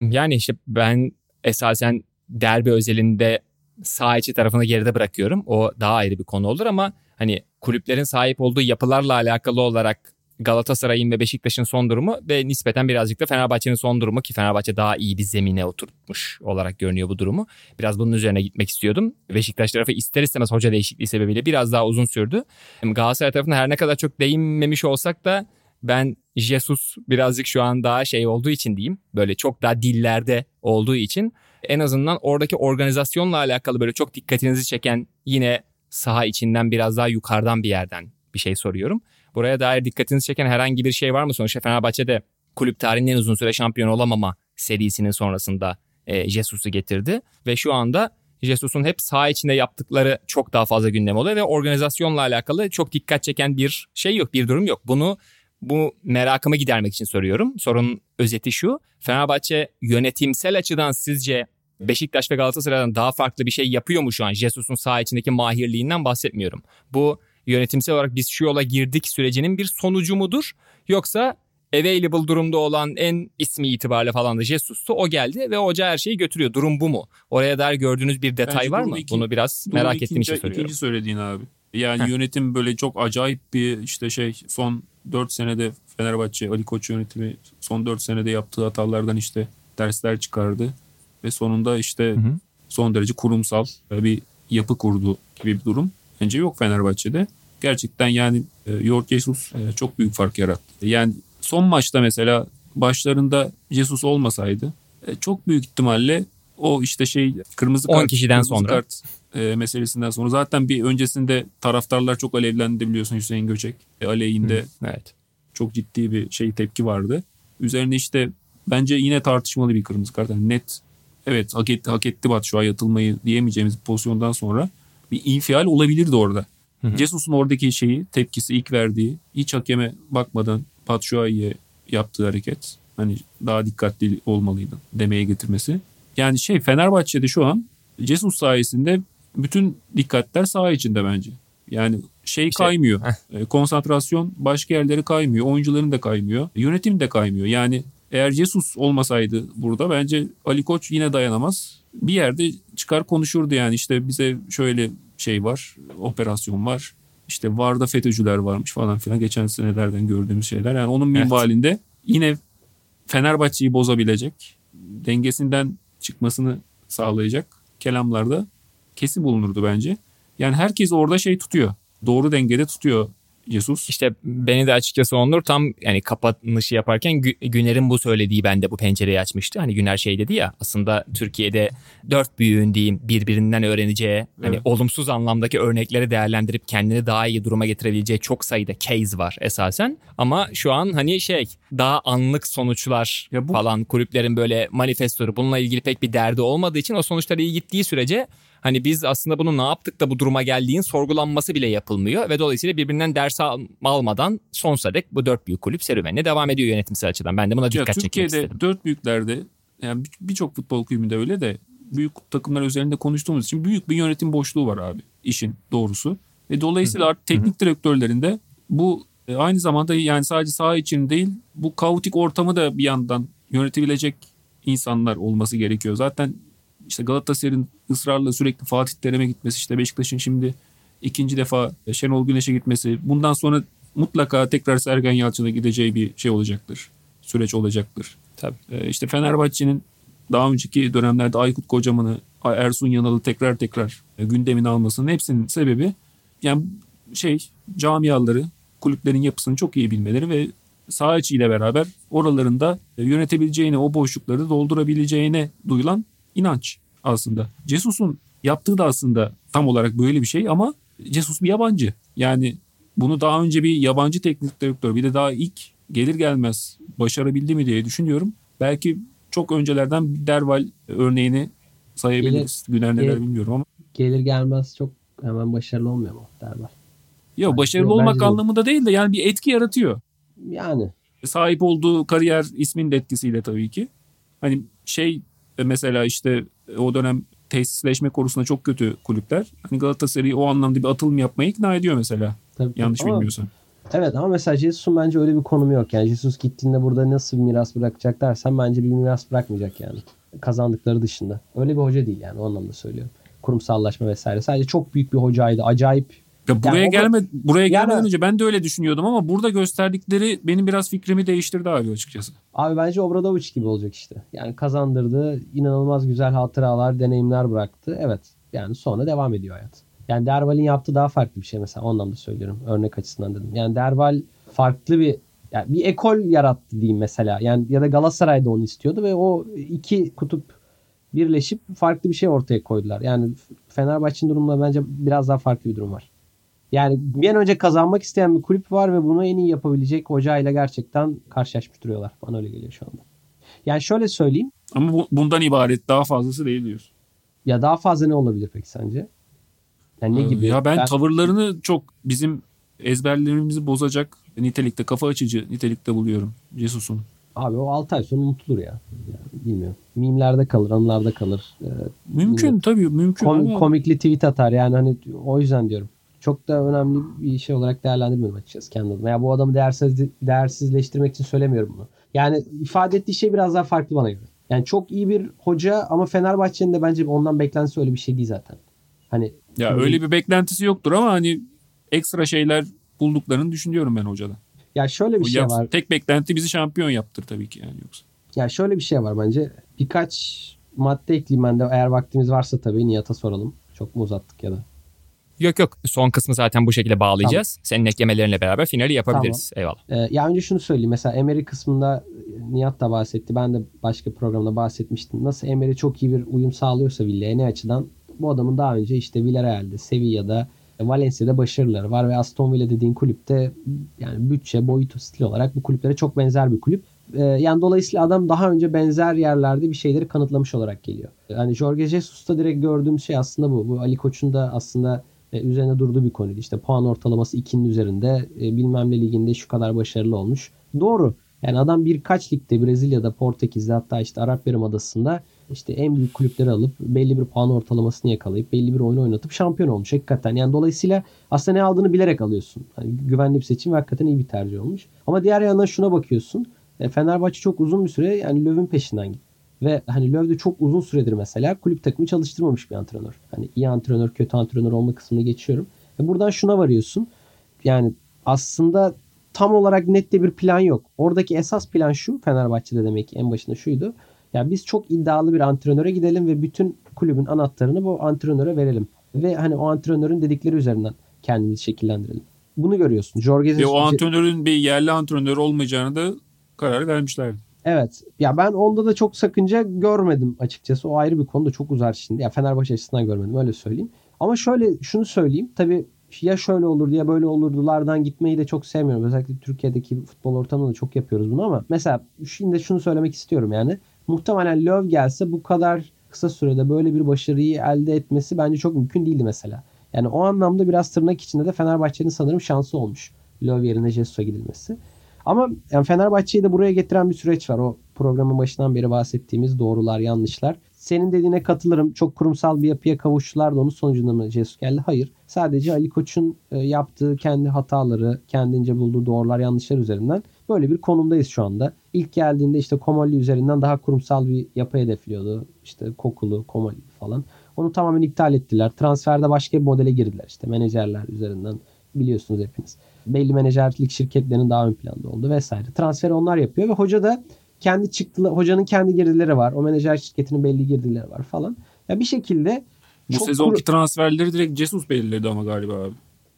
Yani işte ben esasen derbi özelinde sağ içi tarafını geride bırakıyorum. O daha ayrı bir konu olur ama hani kulüplerin sahip olduğu yapılarla alakalı olarak Galatasaray'ın ve Beşiktaş'ın son durumu ve nispeten birazcık da Fenerbahçe'nin son durumu ki Fenerbahçe daha iyi bir zemine oturtmuş olarak görünüyor bu durumu. Biraz bunun üzerine gitmek istiyordum. Beşiktaş tarafı ister istemez hoca değişikliği sebebiyle biraz daha uzun sürdü. Galatasaray tarafına her ne kadar çok değinmemiş olsak da ben Jesus birazcık şu an daha şey olduğu için diyeyim. Böyle çok daha dillerde olduğu için en azından oradaki organizasyonla alakalı böyle çok dikkatinizi çeken yine saha içinden biraz daha yukarıdan bir yerden bir şey soruyorum. Buraya dair dikkatinizi çeken herhangi bir şey var mı? Sonuçta Fenerbahçe'de kulüp tarihinin en uzun süre şampiyon olamama serisinin sonrasında e, Jesus'u getirdi. Ve şu anda Jesus'un hep saha içinde yaptıkları çok daha fazla gündem oluyor ve organizasyonla alakalı çok dikkat çeken bir şey yok, bir durum yok. Bunu bu merakımı gidermek için soruyorum. Sorunun özeti şu. Fenerbahçe yönetimsel açıdan sizce Beşiktaş ve Galatasaray'dan daha farklı bir şey yapıyor mu şu an? Jesus'un saha içindeki mahirliğinden bahsetmiyorum. Bu yönetimsel olarak biz şu yola girdik sürecinin bir sonucu mudur? Yoksa available durumda olan en ismi itibariyle falan da Jesus'tu. O geldi ve hoca her şeyi götürüyor. Durum bu mu? Oraya dair gördüğünüz bir detay Bence var mı? Iki, Bunu biraz merak ikinci, ettiğim için soruyorum. İkinci söylediğin abi. Yani Heh. yönetim böyle çok acayip bir işte şey son 4 senede Fenerbahçe Ali Koç yönetimi son 4 senede yaptığı hatalardan işte dersler çıkardı ve sonunda işte hı hı. son derece kurumsal bir yapı kurdu gibi bir durum. Bence yok Fenerbahçe'de. Gerçekten yani e, Jorge Jesus e, çok büyük fark yarattı. Yani son maçta mesela başlarında Jesus olmasaydı e, çok büyük ihtimalle o işte şey kırmızı kart, kişiden kırmızı sonra kart e, meselesinden sonra zaten bir öncesinde taraftarlar çok alevlendi biliyorsun Hüseyin Göçek e, aleyhinde Hı, evet. çok ciddi bir şey tepki vardı. Üzerine işte bence yine tartışmalı bir kırmızı kart. Yani net evet hak etti, hak etti Batshuayi atılmayı diyemeyeceğimiz bir pozisyondan sonra bir infial olabilirdi orada. Jesus'un oradaki şeyi tepkisi ilk verdiği hiç hakeme bakmadan Batshuayi'ye yaptığı hareket hani daha dikkatli olmalıydın demeye getirmesi. Yani şey Fenerbahçe'de şu an Jesus sayesinde bütün dikkatler saha içinde bence. Yani şey işte, kaymıyor. Heh. Konsantrasyon başka yerlere kaymıyor. Oyuncuların da kaymıyor. Yönetim de kaymıyor. Yani eğer Jesus olmasaydı burada bence Ali Koç yine dayanamaz. Bir yerde çıkar konuşurdu yani işte bize şöyle şey var, operasyon var. İşte Varda FETÖ'cüler varmış falan filan geçen senelerden gördüğümüz şeyler. Yani onun minvalinde evet. yine Fenerbahçe'yi bozabilecek, dengesinden çıkmasını sağlayacak kelamlarda kesin bulunurdu bence. Yani herkes orada şey tutuyor. Doğru dengede tutuyor Jesus. İşte beni de açıkçası Onur tam yani kapanışı yaparken Gü- Güner'in bu söylediği bende bu pencereyi açmıştı. Hani Güner şey dedi ya aslında Türkiye'de dört büyüğün diyeyim birbirinden öğreneceği hani Evet. olumsuz anlamdaki örnekleri değerlendirip kendini daha iyi duruma getirebileceği çok sayıda case var esasen. Ama şu an hani şey daha anlık sonuçlar Ya bu- falan kulüplerin böyle manifestoları bununla ilgili pek bir derdi olmadığı için o sonuçlar iyi gittiği sürece Hani biz aslında bunu ne yaptık da bu duruma geldiğin sorgulanması bile yapılmıyor ve dolayısıyla birbirinden ders al- almadan sonsuza dek bu dört büyük kulüp serüvenine devam ediyor yönetimsel açıdan. Ben de buna Ya dikkat çekmek Türkiye'de istedim. dört büyüklerde yani bir- birçok futbol kulübünde öyle de büyük takımlar üzerinde konuştuğumuz için büyük bir yönetim boşluğu var abi işin doğrusu. Ve dolayısıyla artık teknik direktörlerinde bu e, aynı zamanda yani sadece saha için değil bu kaotik ortamı da bir yandan yönetebilecek insanlar olması gerekiyor. Zaten işte Galatasaray'ın ısrarla sürekli Fatih Terim'e gitmesi işte Beşiktaş'ın şimdi ikinci defa Şenol Güneş'e gitmesi bundan sonra mutlaka tekrar Sergen Yalçın'a gideceği bir şey olacaktır. Süreç olacaktır. Tabii. Ee, işte Fenerbahçe'nin daha önceki dönemlerde Aykut Kocaman'ı, Ersun Yanal'ı tekrar tekrar e, gündemine almasının hepsinin sebebi yani şey camiaları, kulüplerin yapısını çok iyi bilmeleri ve saha içiyle beraber oralarında e, yönetebileceğine, o boşlukları doldurabileceğine duyulan inanç aslında. Jesus'un yaptığı da aslında tam olarak böyle bir şey ama Jesus bir yabancı. Yani bunu daha önce bir yabancı teknik direktör bir de daha ilk gelir gelmez başarabildi mi diye düşünüyorum. Belki çok öncelerden Derval örneğini sayabiliriz. Güner neler Gelir- bilmiyorum ama. Gelir gelmez çok hemen başarılı olmuyor mu derler. Ya başarılı Bence olmak de. anlamında değil de yani bir etki yaratıyor. Yani Sahip olduğu kariyer isminin de etkisiyle tabii ki. Hani şey mesela işte o dönem tesisleşme konusunda çok kötü kulüpler. Hani Galatasaray'ı o anlamda bir atılım yapmaya ikna ediyor mesela. tabii, Yanlış ama- bilmiyorsam. Evet ama mesela Jesus'un bence öyle bir konumu yok. Yani Jesus gittiğinde burada nasıl bir miras bırakacak dersen bence bir miras bırakmayacak yani. Kazandıkları dışında. Öyle bir hoca değil yani o anlamda söylüyorum. Kurumsallaşma vesaire. Sadece çok büyük bir hocaydı. Acayip. Ya buraya da- gelme buraya Yani- gelmeden önce ben de öyle düşünüyordum ama burada gösterdikleri benim biraz fikrimi değiştirdi abi açıkçası. Abi bence Obradoviç gibi olacak işte. Yani kazandırdı. inanılmaz güzel hatıralar, deneyimler bıraktı. Evet. Yani sonra devam ediyor hayat. Yani Derval'in yaptığı daha farklı bir şey mesela. O anlamda söylüyorum. Örnek açısından dedim. Yani Derval farklı bir yani bir ekol yarattı diyeyim mesela. Yani ya da Galatasaray'da onu istiyordu ve o iki kutup birleşip farklı bir şey ortaya koydular. Yani Fenerbahçe'nin durumunda bence biraz daha farklı bir durum var. Yani bir an önce kazanmak isteyen bir kulüp var ve bunu en iyi yapabilecek hocayla gerçekten karşılaşmış duruyorlar. Bana öyle geliyor şu anda. Yani şöyle söyleyeyim. Ama bu, bundan ibaret daha fazlası değil diyorsun. Ya daha fazla ne olabilir peki sence? Yani ne Ee, gibi? Ya ben, tavırlarını çok bizim ezberlerimizi bozacak nitelikte, kafa açıcı nitelikte buluyorum Jesus'un. Abi o 6 ay sonra unutulur ya. Yani bilmiyorum. Mimlerde kalır, anılarda kalır. Ee, Mümkün tabii mümkün kom- ama komikli tweet atar yani hani o yüzden diyorum. Çok da önemli bir şey olarak değerlendirmiyorum açıkçası kendi adıma. Ya bu adamı değersiz, değersizleştirmek için söylemiyorum bunu. Yani ifade ettiği şey biraz daha farklı bana göre. Yani çok iyi bir hoca ama Fenerbahçe'nin de bence ondan beklentisi öyle bir şey değil zaten. Hani ya öyle bir beklentisi yoktur ama hani ekstra şeyler bulduklarını düşünüyorum ben hocada. ya şöyle bir O şey yap- var. Tek beklenti bizi şampiyon yaptır tabii ki yani yoksa. Ya şöyle bir şey var bence. Birkaç madde ekleyeyim ben de eğer vaktimiz varsa tabii Nihat'a soralım. Çok mu uzattık ya da? Yok yok son kısmı zaten bu şekilde bağlayacağız. Senin eklemelerinle beraber finali yapabiliriz. Eyvallah. Ee, ya önce şunu söyleyeyim. Mesela Emery kısmında e, Nihat da bahsetti. Ben de başka programda bahsetmiştim. Nasıl Emery çok iyi bir uyum sağlıyorsa Villa'ya ne açıdan? Bu adamın daha önce işte Villarreal'de, Sevilla'da, e, Valencia'da başarıları var ve Aston Villa dediğin kulüpte yani bütçe, boyutu, stil olarak bu kulüplere çok benzer bir kulüp. Ee, yani dolayısıyla adam daha önce benzer yerlerde bir şeyleri kanıtlamış olarak geliyor. Yani Jorge Jesus'ta direkt gördüğümüz şey aslında bu. Bu Ali Koç'un da aslında e, üzerine durduğu bir konuydu. İşte puan ortalaması 2'nin üzerinde e, bilmem ne liginde şu kadar başarılı olmuş. Doğru. Yani adam birkaç ligde Brezilya'da, Portekiz'de hatta işte Arap Yarımadası'nda işte en büyük kulüpleri alıp belli bir puan ortalamasını yakalayıp belli bir oyun oynatıp şampiyon olmuş hakikaten. Yani dolayısıyla aslında ne aldığını bilerek alıyorsun. Hani güvenli bir seçim ve hakikaten iyi bir tercih olmuş. Ama diğer yandan şuna bakıyorsun. E, Fenerbahçe çok uzun bir süre yani Löw'ün peşinden gitti. Ve hani Löw de çok uzun süredir mesela kulüp takımı çalıştırmamış bir antrenör. Hani iyi antrenör, kötü antrenör olma kısmını geçiyorum. E buradan şuna varıyorsun. Yani aslında tam olarak net de bir plan yok. Oradaki esas plan şu Fenerbahçe'de demek ki en başında şuydu. Ya biz çok iddialı bir antrenöre gidelim ve bütün kulübün anahtarını bu antrenöre verelim. Ve hani o antrenörün dedikleri üzerinden kendimizi şekillendirelim. bunu görüyorsun. Jorge Ve o antrenörün bir yerli antrenör olmayacağını da karar vermişlerdi. Evet. Ya ben onda da çok sakınca görmedim açıkçası. O ayrı bir konu da çok uzar şimdi. Ya Fenerbahçe açısından görmedim öyle söyleyeyim. Ama şöyle şunu söyleyeyim. Tabii ya şöyle olurdu ya böyle olurdulardan gitmeyi de çok sevmiyorum. Özellikle Türkiye'deki futbol ortamında da çok yapıyoruz bunu ama mesela şimdi şunu söylemek istiyorum yani. Muhtemelen Löw gelse bu kadar kısa sürede böyle bir başarıyı elde etmesi bence çok mümkün değildi mesela. Yani o anlamda biraz tırnak içinde de Fenerbahçe'nin sanırım şansı olmuş. Löw yerine Jesus'a gidilmesi. Ama yani Fenerbahçe'yi de buraya getiren bir süreç var. O programın başından beri bahsettiğimiz doğrular, yanlışlar. Senin dediğine katılırım. Çok kurumsal bir yapıya kavuştular da onun sonucunda mı Jesus geldi? Hayır. Sadece Ali Koç'un e, yaptığı kendi hataları, kendince bulduğu doğrular, yanlışlar üzerinden böyle bir konumdayız şu anda. İlk geldiğinde işte Komolli üzerinden daha kurumsal bir yapı hedefliyordu. İşte Kokulu, Komolli falan. Onu tamamen iptal ettiler. Transferde başka bir modele girdiler. İşte menajerler üzerinden biliyorsunuz hepiniz. Belli menajerlik şirketlerinin daha ön planda oldu vesaire. Transferi onlar yapıyor ve hoca da kendi çıktı hocanın kendi girdileri var. O menajer şirketinin belli girdileri var falan. Ya bir şekilde Bu sezonki kuru- transferleri direkt Jesus belirledi ama galiba abi.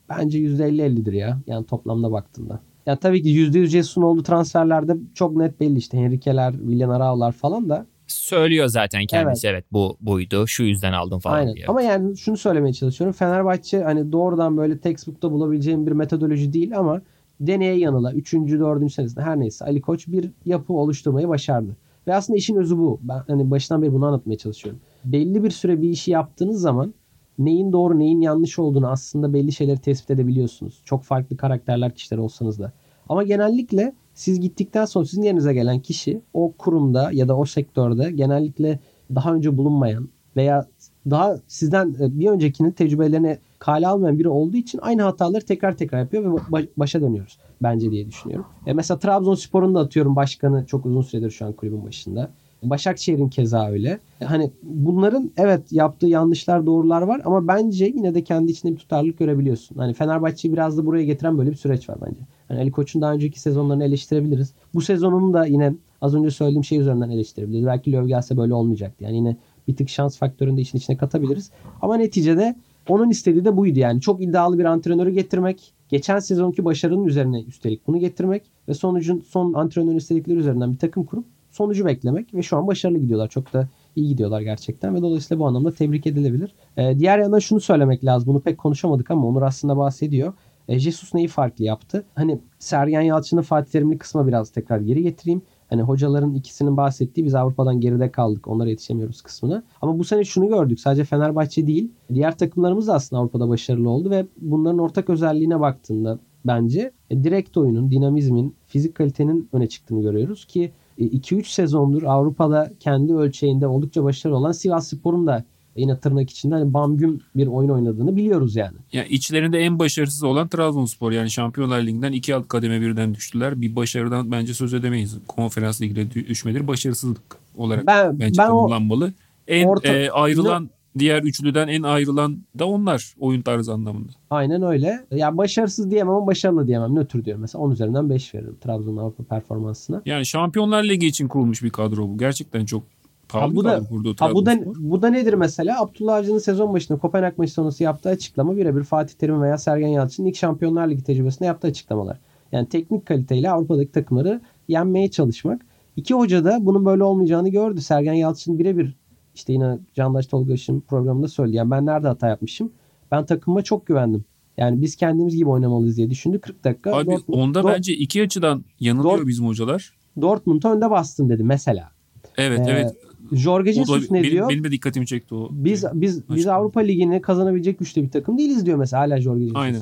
bence %50-50'dir ya. Yani toplamda baktığında. Ya tabii ki %100 Jesus'un olduğu transferlerde çok net belli işte. Henrique'ler, Willian Arao'lar falan da Söylüyor zaten kendisi evet, bu buydu şu yüzden aldım falan Aynen. diye. Ama yani şunu söylemeye çalışıyorum. Fenerbahçe hani doğrudan böyle textbook'ta bulabileceğim bir metodoloji değil ama deneye yanıla 3. 4. senesinde her neyse Ali Koç bir yapı oluşturmayı başardı. Ve aslında işin özü bu. Ben hani baştan beri bunu anlatmaya çalışıyorum. Belli bir süre bir işi yaptığınız zaman neyin doğru neyin yanlış olduğunu aslında belli şeyleri tespit edebiliyorsunuz. Çok farklı karakterler kişiler olsanız da. Ama genellikle siz gittikten sonra sizin yerinize gelen kişi o kurumda ya da o sektörde genellikle daha önce bulunmayan veya daha sizden e, bir öncekinin tecrübelerini kale almayan biri olduğu için aynı hataları tekrar tekrar yapıyor ve ba- başa dönüyoruz bence diye düşünüyorum. E mesela Trabzonspor'un da atıyorum başkanı çok uzun süredir şu an kulübün başında. Başakşehir'in keza öyle. E Hani bunların evet yaptığı yanlışlar doğrular var ama bence yine de kendi içinde bir tutarlılık görebiliyorsun. Hani Fenerbahçe'yi biraz da buraya getiren böyle bir süreç var bence. Hani Ali Koç'un daha önceki sezonlarını eleştirebiliriz. Bu sezonun da yine az önce söylediğim şey üzerinden eleştirebiliriz. Belki Löw gelse böyle olmayacaktı. Yani yine bir tık şans faktörünü de işin içine katabiliriz. Ama neticede onun istediği de buydu yani. Çok iddialı bir antrenörü getirmek. Geçen sezonki başarının üzerine üstelik bunu getirmek ve sonucun son antrenörün istedikleri üzerinden bir takım kurup sonucu beklemek ve şu an başarılı gidiyorlar. Çok da iyi gidiyorlar gerçekten ve dolayısıyla bu anlamda tebrik edilebilir. Ee, diğer yandan şunu söylemek lazım. Bunu pek konuşamadık ama Onur aslında bahsediyor. E, Jesus neyi farklı yaptı? Hani Sergen Yalçın'ın Fatih Terimli kısma biraz tekrar geri getireyim. Hani hocaların ikisinin bahsettiği biz Avrupa'dan geride kaldık. Onlara yetişemiyoruz kısmına. Ama bu sene şunu gördük. Sadece Fenerbahçe değil. Diğer takımlarımız da aslında Avrupa'da başarılı oldu ve bunların ortak özelliğine baktığında bence e, direkt oyunun, dinamizmin, fizik kalitenin öne çıktığını görüyoruz ki 2-3 sezondur Avrupa'da kendi ölçeğinde oldukça başarılı olan Sivas Spor'un da yine tırnak içinde hani bamgüm bir oyun oynadığını biliyoruz yani. Yani içlerinde en başarısız olan Trabzonspor yani Şampiyonlar Ligi'nden iki alt kademe birden düştüler. Bir başarıdan bence söz edemeyiz. Konferans Ligi'ne düşmeleri başarısızlık olarak Ben, bence ben o tanımlanmalı. En orta- e, ayrılan diğer üçlüden en ayrılan da onlar oyun tarzı anlamında. aynen öyle. Ya başarısız diyemem ama başarılı diyemem. Nötr diyorum mesela 10 üzerinden 5 veririm Trabzon'un Avrupa performansına. Yani Şampiyonlar Ligi için kurulmuş bir kadro bu. Gerçekten çok pahalı Ha, bu da- kurdu Ha bu da bu da nedir mesela? Abdullah Avcı'nın sezon başında Kopenhag maçı sonrası yaptığı açıklama birebir Fatih Terim veya Sergen Yalçın'ın ilk Şampiyonlar Ligi tecrübesinde yaptığı açıklamalar. Yani teknik kaliteyle Avrupa'daki takımları yenmeye çalışmak. İki hoca da bunun böyle olmayacağını gördü. Sergen Yalçın birebir işte yine Candaş Tolgaş'ın programında söyledi. Yani ben nerede hata yapmışım? Ben takımıma çok güvendim. Yani biz kendimiz gibi oynamalıyız diye düşündü. 40 dakika. Abi Dortmund- onda Dort- bence iki açıdan yanılıyor Dort- bizim hocalar. Dortmund'a önde bastın dedi mesela. Evet Ee, evet. Jorge Jesus ne benim, diyor? benim de dikkatimi çekti o. Biz biz biz Açıklama. Avrupa Ligi'ni kazanabilecek güçte bir takım değiliz diyor mesela hala Jorge Jesus. Aynen.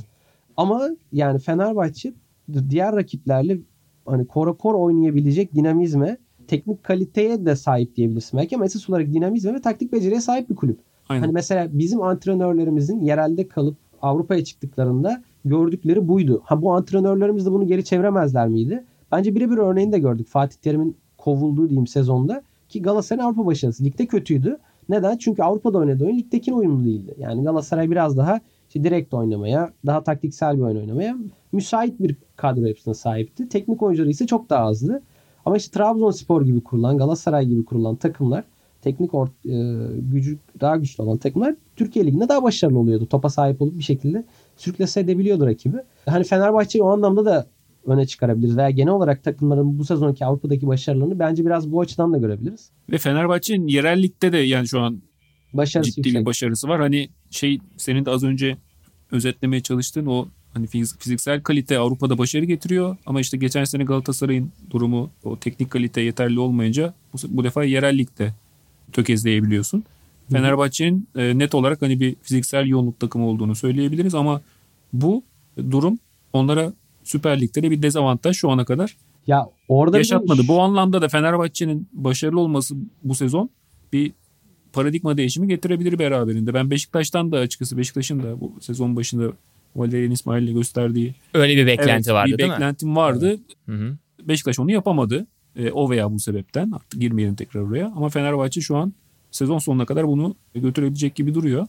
Ama yani Fenerbahçe diğer rakiplerle hani kora kor oynayabilecek dinamizme, teknik kaliteye de sahip diyebilirsin belki ama esas olarak dinamizme ve taktik beceriye sahip bir kulüp. Aynen. Hani mesela bizim antrenörlerimizin yerelde kalıp Avrupa'ya çıktıklarında gördükleri buydu. Ha bu antrenörlerimiz de bunu geri çeviremezler miydi? Bence birebir örneğini de gördük. Fatih Terim'in kovulduğu diyeyim sezonda ki Galatasaray Avrupa başarısı. Ligde kötüydü. Neden? Çünkü Avrupa'da oynadığı oyun ligdekine uyumlu değildi. Yani Galatasaray biraz daha işte direkt oynamaya, daha taktiksel bir oyun oynamaya müsait bir kadro yapısına sahipti. Teknik oyuncuları ise çok daha azdı. Ama işte Trabzonspor gibi kurulan, Galatasaray gibi kurulan takımlar teknik or- e, gücü daha güçlü olan takımlar Türkiye Ligi'nde daha başarılı oluyordu. Topa sahip olup bir şekilde sürklese edebiliyordu rakibi. Hani Fenerbahçe'yi o anlamda da öne çıkarabiliriz. Veya genel olarak takımların bu sezonki Avrupa'daki başarılarını bence biraz bu açıdan da görebiliriz. Ve Fenerbahçe'nin yerellikte de yani şu an Başarısı ciddi yüksek. bir başarısı var. Hani şey senin de az önce özetlemeye çalıştığın o hani fiz- fiziksel kalite Avrupa'da başarı getiriyor ama işte geçen sene Galatasaray'ın durumu o teknik kalite yeterli olmayınca bu, bu defa yerel ligde tökezleyebiliyorsun. Fenerbahçe'nin e, net olarak hani bir fiziksel yoğunluk takımı olduğunu söyleyebiliriz ama bu durum onlara Süper Lig'de de bir dezavantaj şu ana kadar Ya orada yaşatmadı. Bu anlamda da Fenerbahçe'nin başarılı olması bu sezon bir paradigma değişimi getirebilir beraberinde. Ben Beşiktaş'tan da açıkçası Beşiktaş'ın da bu sezon başında Valerian İsmail'le gösterdiği Öyle bir beklenti Evet, vardı bir değil mi? beklentim vardı. Hı hı. Beşiktaş onu yapamadı. E, o veya bu sebepten artık girmeyelim tekrar oraya. Ama Fenerbahçe şu an sezon sonuna kadar bunu götürebilecek gibi duruyor.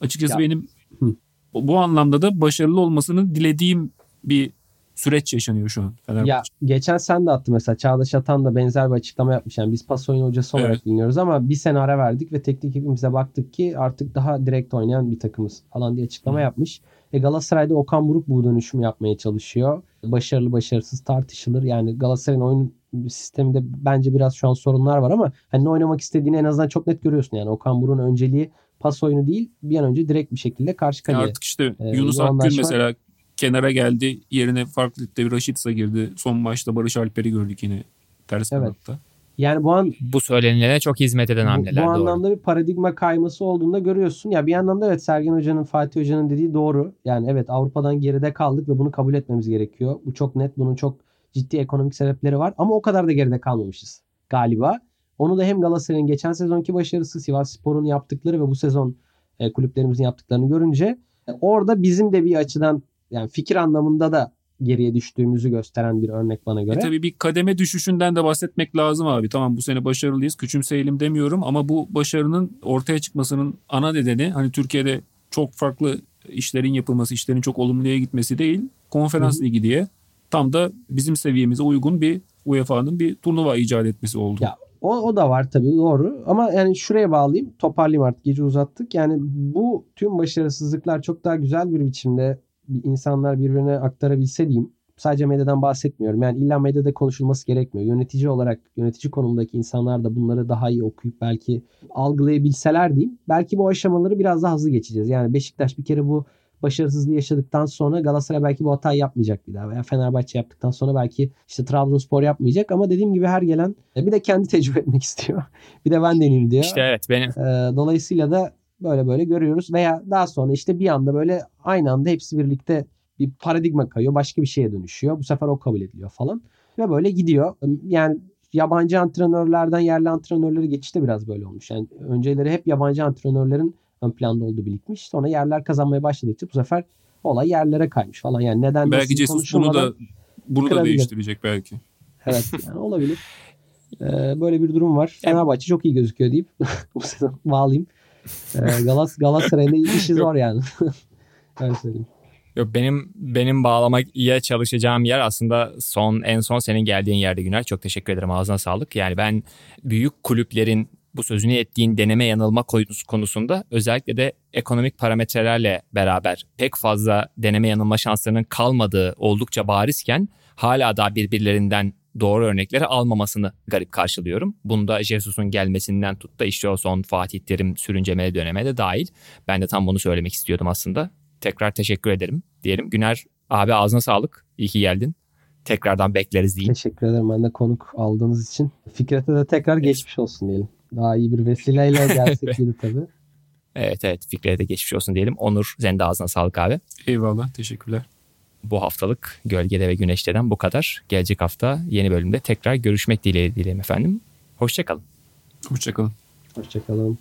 Açıkçası Ya. benim Hı. bu anlamda da başarılı olmasını dilediğim bir süreç yaşanıyor şu an Fenerbahçe. Ya geçen sen de attı mesela Çağdaş Atan da benzer bir açıklama yapmış. Yani biz pas oyunu hocası olarak Evet. biliniyoruz ama bir sene ara verdik ve teknik ekibimize baktık ki artık daha direkt oynayan bir takımız falan diye açıklama Hı. yapmış. E Galatasaray'da Okan Buruk bu dönüşümü yapmaya çalışıyor. Başarılı başarısız tartışılır. Yani Galatasaray'ın oyun sisteminde bence biraz şu an sorunlar var ama hani ne oynamak istediğini en azından çok net görüyorsun. Yani Okan Buruk'un önceliği pas oyunu değil bir an önce direkt bir şekilde karşı kaleye. artık işte Ee, Yunus Akgün mesela kenara geldi. Yerine farklı bir Raşitsa girdi. Son maçta Barış Alper'i gördük yine ters Evet. kanatta. Yani bu an Bu söylenilene çok hizmet eden Bu, hamleler bu doğru. anlamda bir paradigma kayması olduğunu da görüyorsun. Ya bir anlamda evet Sergen Hoca'nın, Fatih Hoca'nın dediği doğru. Yani evet Avrupa'dan geride kaldık ve bunu kabul etmemiz gerekiyor. Bu çok net. Bunun çok ciddi ekonomik sebepleri var. Ama o kadar da geride kalmamışız galiba. Onu da hem Galatasaray'ın geçen sezonki başarısı, Sivas Spor'un yaptıkları ve bu sezon e, kulüplerimizin yaptıklarını görünce e, orada bizim de bir açıdan yani fikir anlamında da geriye düştüğümüzü gösteren bir örnek bana göre. E tabii bir kademe düşüşünden de bahsetmek lazım abi. Tamam bu sene başarılıyız. Küçümseyelim demiyorum ama bu başarının ortaya çıkmasının ana nedeni hani Türkiye'de çok farklı işlerin yapılması, işlerin çok olumluya gitmesi değil. Konferans Hı hı. ligi diye tam da bizim seviyemize uygun bir UEFA'nın bir turnuva icat etmesi oldu. Ya O, o da var tabii doğru. Ama yani şuraya bağlayayım. Toparlayayım artık. Gece uzattık. Yani bu tüm başarısızlıklar çok daha güzel bir biçimde insanlar birbirine aktarabilse diyeyim. Sadece medyadan bahsetmiyorum. Yani illa medyada konuşulması gerekmiyor. Yönetici olarak, yönetici konumdaki insanlar da bunları daha iyi okuyup belki algılayabilseler diyeyim. Belki bu aşamaları biraz daha hızlı geçeceğiz. Yani Beşiktaş bir kere bu başarısızlığı yaşadıktan sonra Galatasaray belki bu hatayı yapmayacak bir daha veya Fenerbahçe yaptıktan sonra belki işte Trabzonspor yapmayacak ama dediğim gibi her gelen e, bir de kendi tecrübe etmek istiyor. bir de ben deneyeyim diyor. İşte evet benim Ee, dolayısıyla da böyle böyle görüyoruz veya daha sonra işte bir anda böyle aynı anda hepsi birlikte bir paradigma kayıyor. Başka bir şeye dönüşüyor. Bu sefer o kabul ediliyor falan. Ve böyle gidiyor. Yani yabancı antrenörlerden yerli antrenörlere geçişte biraz böyle olmuş. Yani önceleri hep yabancı antrenörlerin ön planda olduğu birikmiş. Sonra yerler kazanmaya başladıkça bu sefer olay yerlere kaymış falan. Yani neden belki Jesus bunu da bunu da değiştirecek belki. Evet yani olabilir. Ee, böyle bir durum var. Fenerbahçe çok iyi gözüküyor deyip bu sezon bağlayayım. Ee, Galas Galatasaray'ın da işi zor yani. Öyle söyleyeyim. Yok benim benim bağlamak iyi çalışacağım yer aslında son en son senin geldiğin yerde Güner. Çok teşekkür ederim. Ağzına sağlık. Yani ben büyük kulüplerin bu sözünü ettiğin deneme yanılma konusu- konusunda özellikle de ekonomik parametrelerle beraber pek fazla deneme yanılma şanslarının kalmadığı oldukça barizken hala da birbirlerinden doğru örnekleri almamasını garip karşılıyorum. Bunda Jesus'un gelmesinden tut da işte o son Fatih Terim sürüncemeli döneme de dahil. Ben de tam bunu söylemek istiyordum aslında. Tekrar teşekkür ederim diyelim. Güner abi ağzına sağlık. İyi ki geldin. Tekrardan bekleriz diyeyim. Teşekkür ederim ben de konuk aldığınız için. Fikret'e de tekrar geçmiş olsun diyelim. Daha iyi bir vesileyle gelsek iyiydi tabii. Evet evet Fikri'ye de geçmiş olsun diyelim. Onur senin de ağzına sağlık abi. Eyvallah. Teşekkürler. Bu haftalık Gölgede ve Güneşte'den bu kadar. Gelecek hafta yeni bölümde tekrar görüşmek dileğiyle dileğim efendim. Hoşçakalın. Hoşçakalın. Hoşçakalın.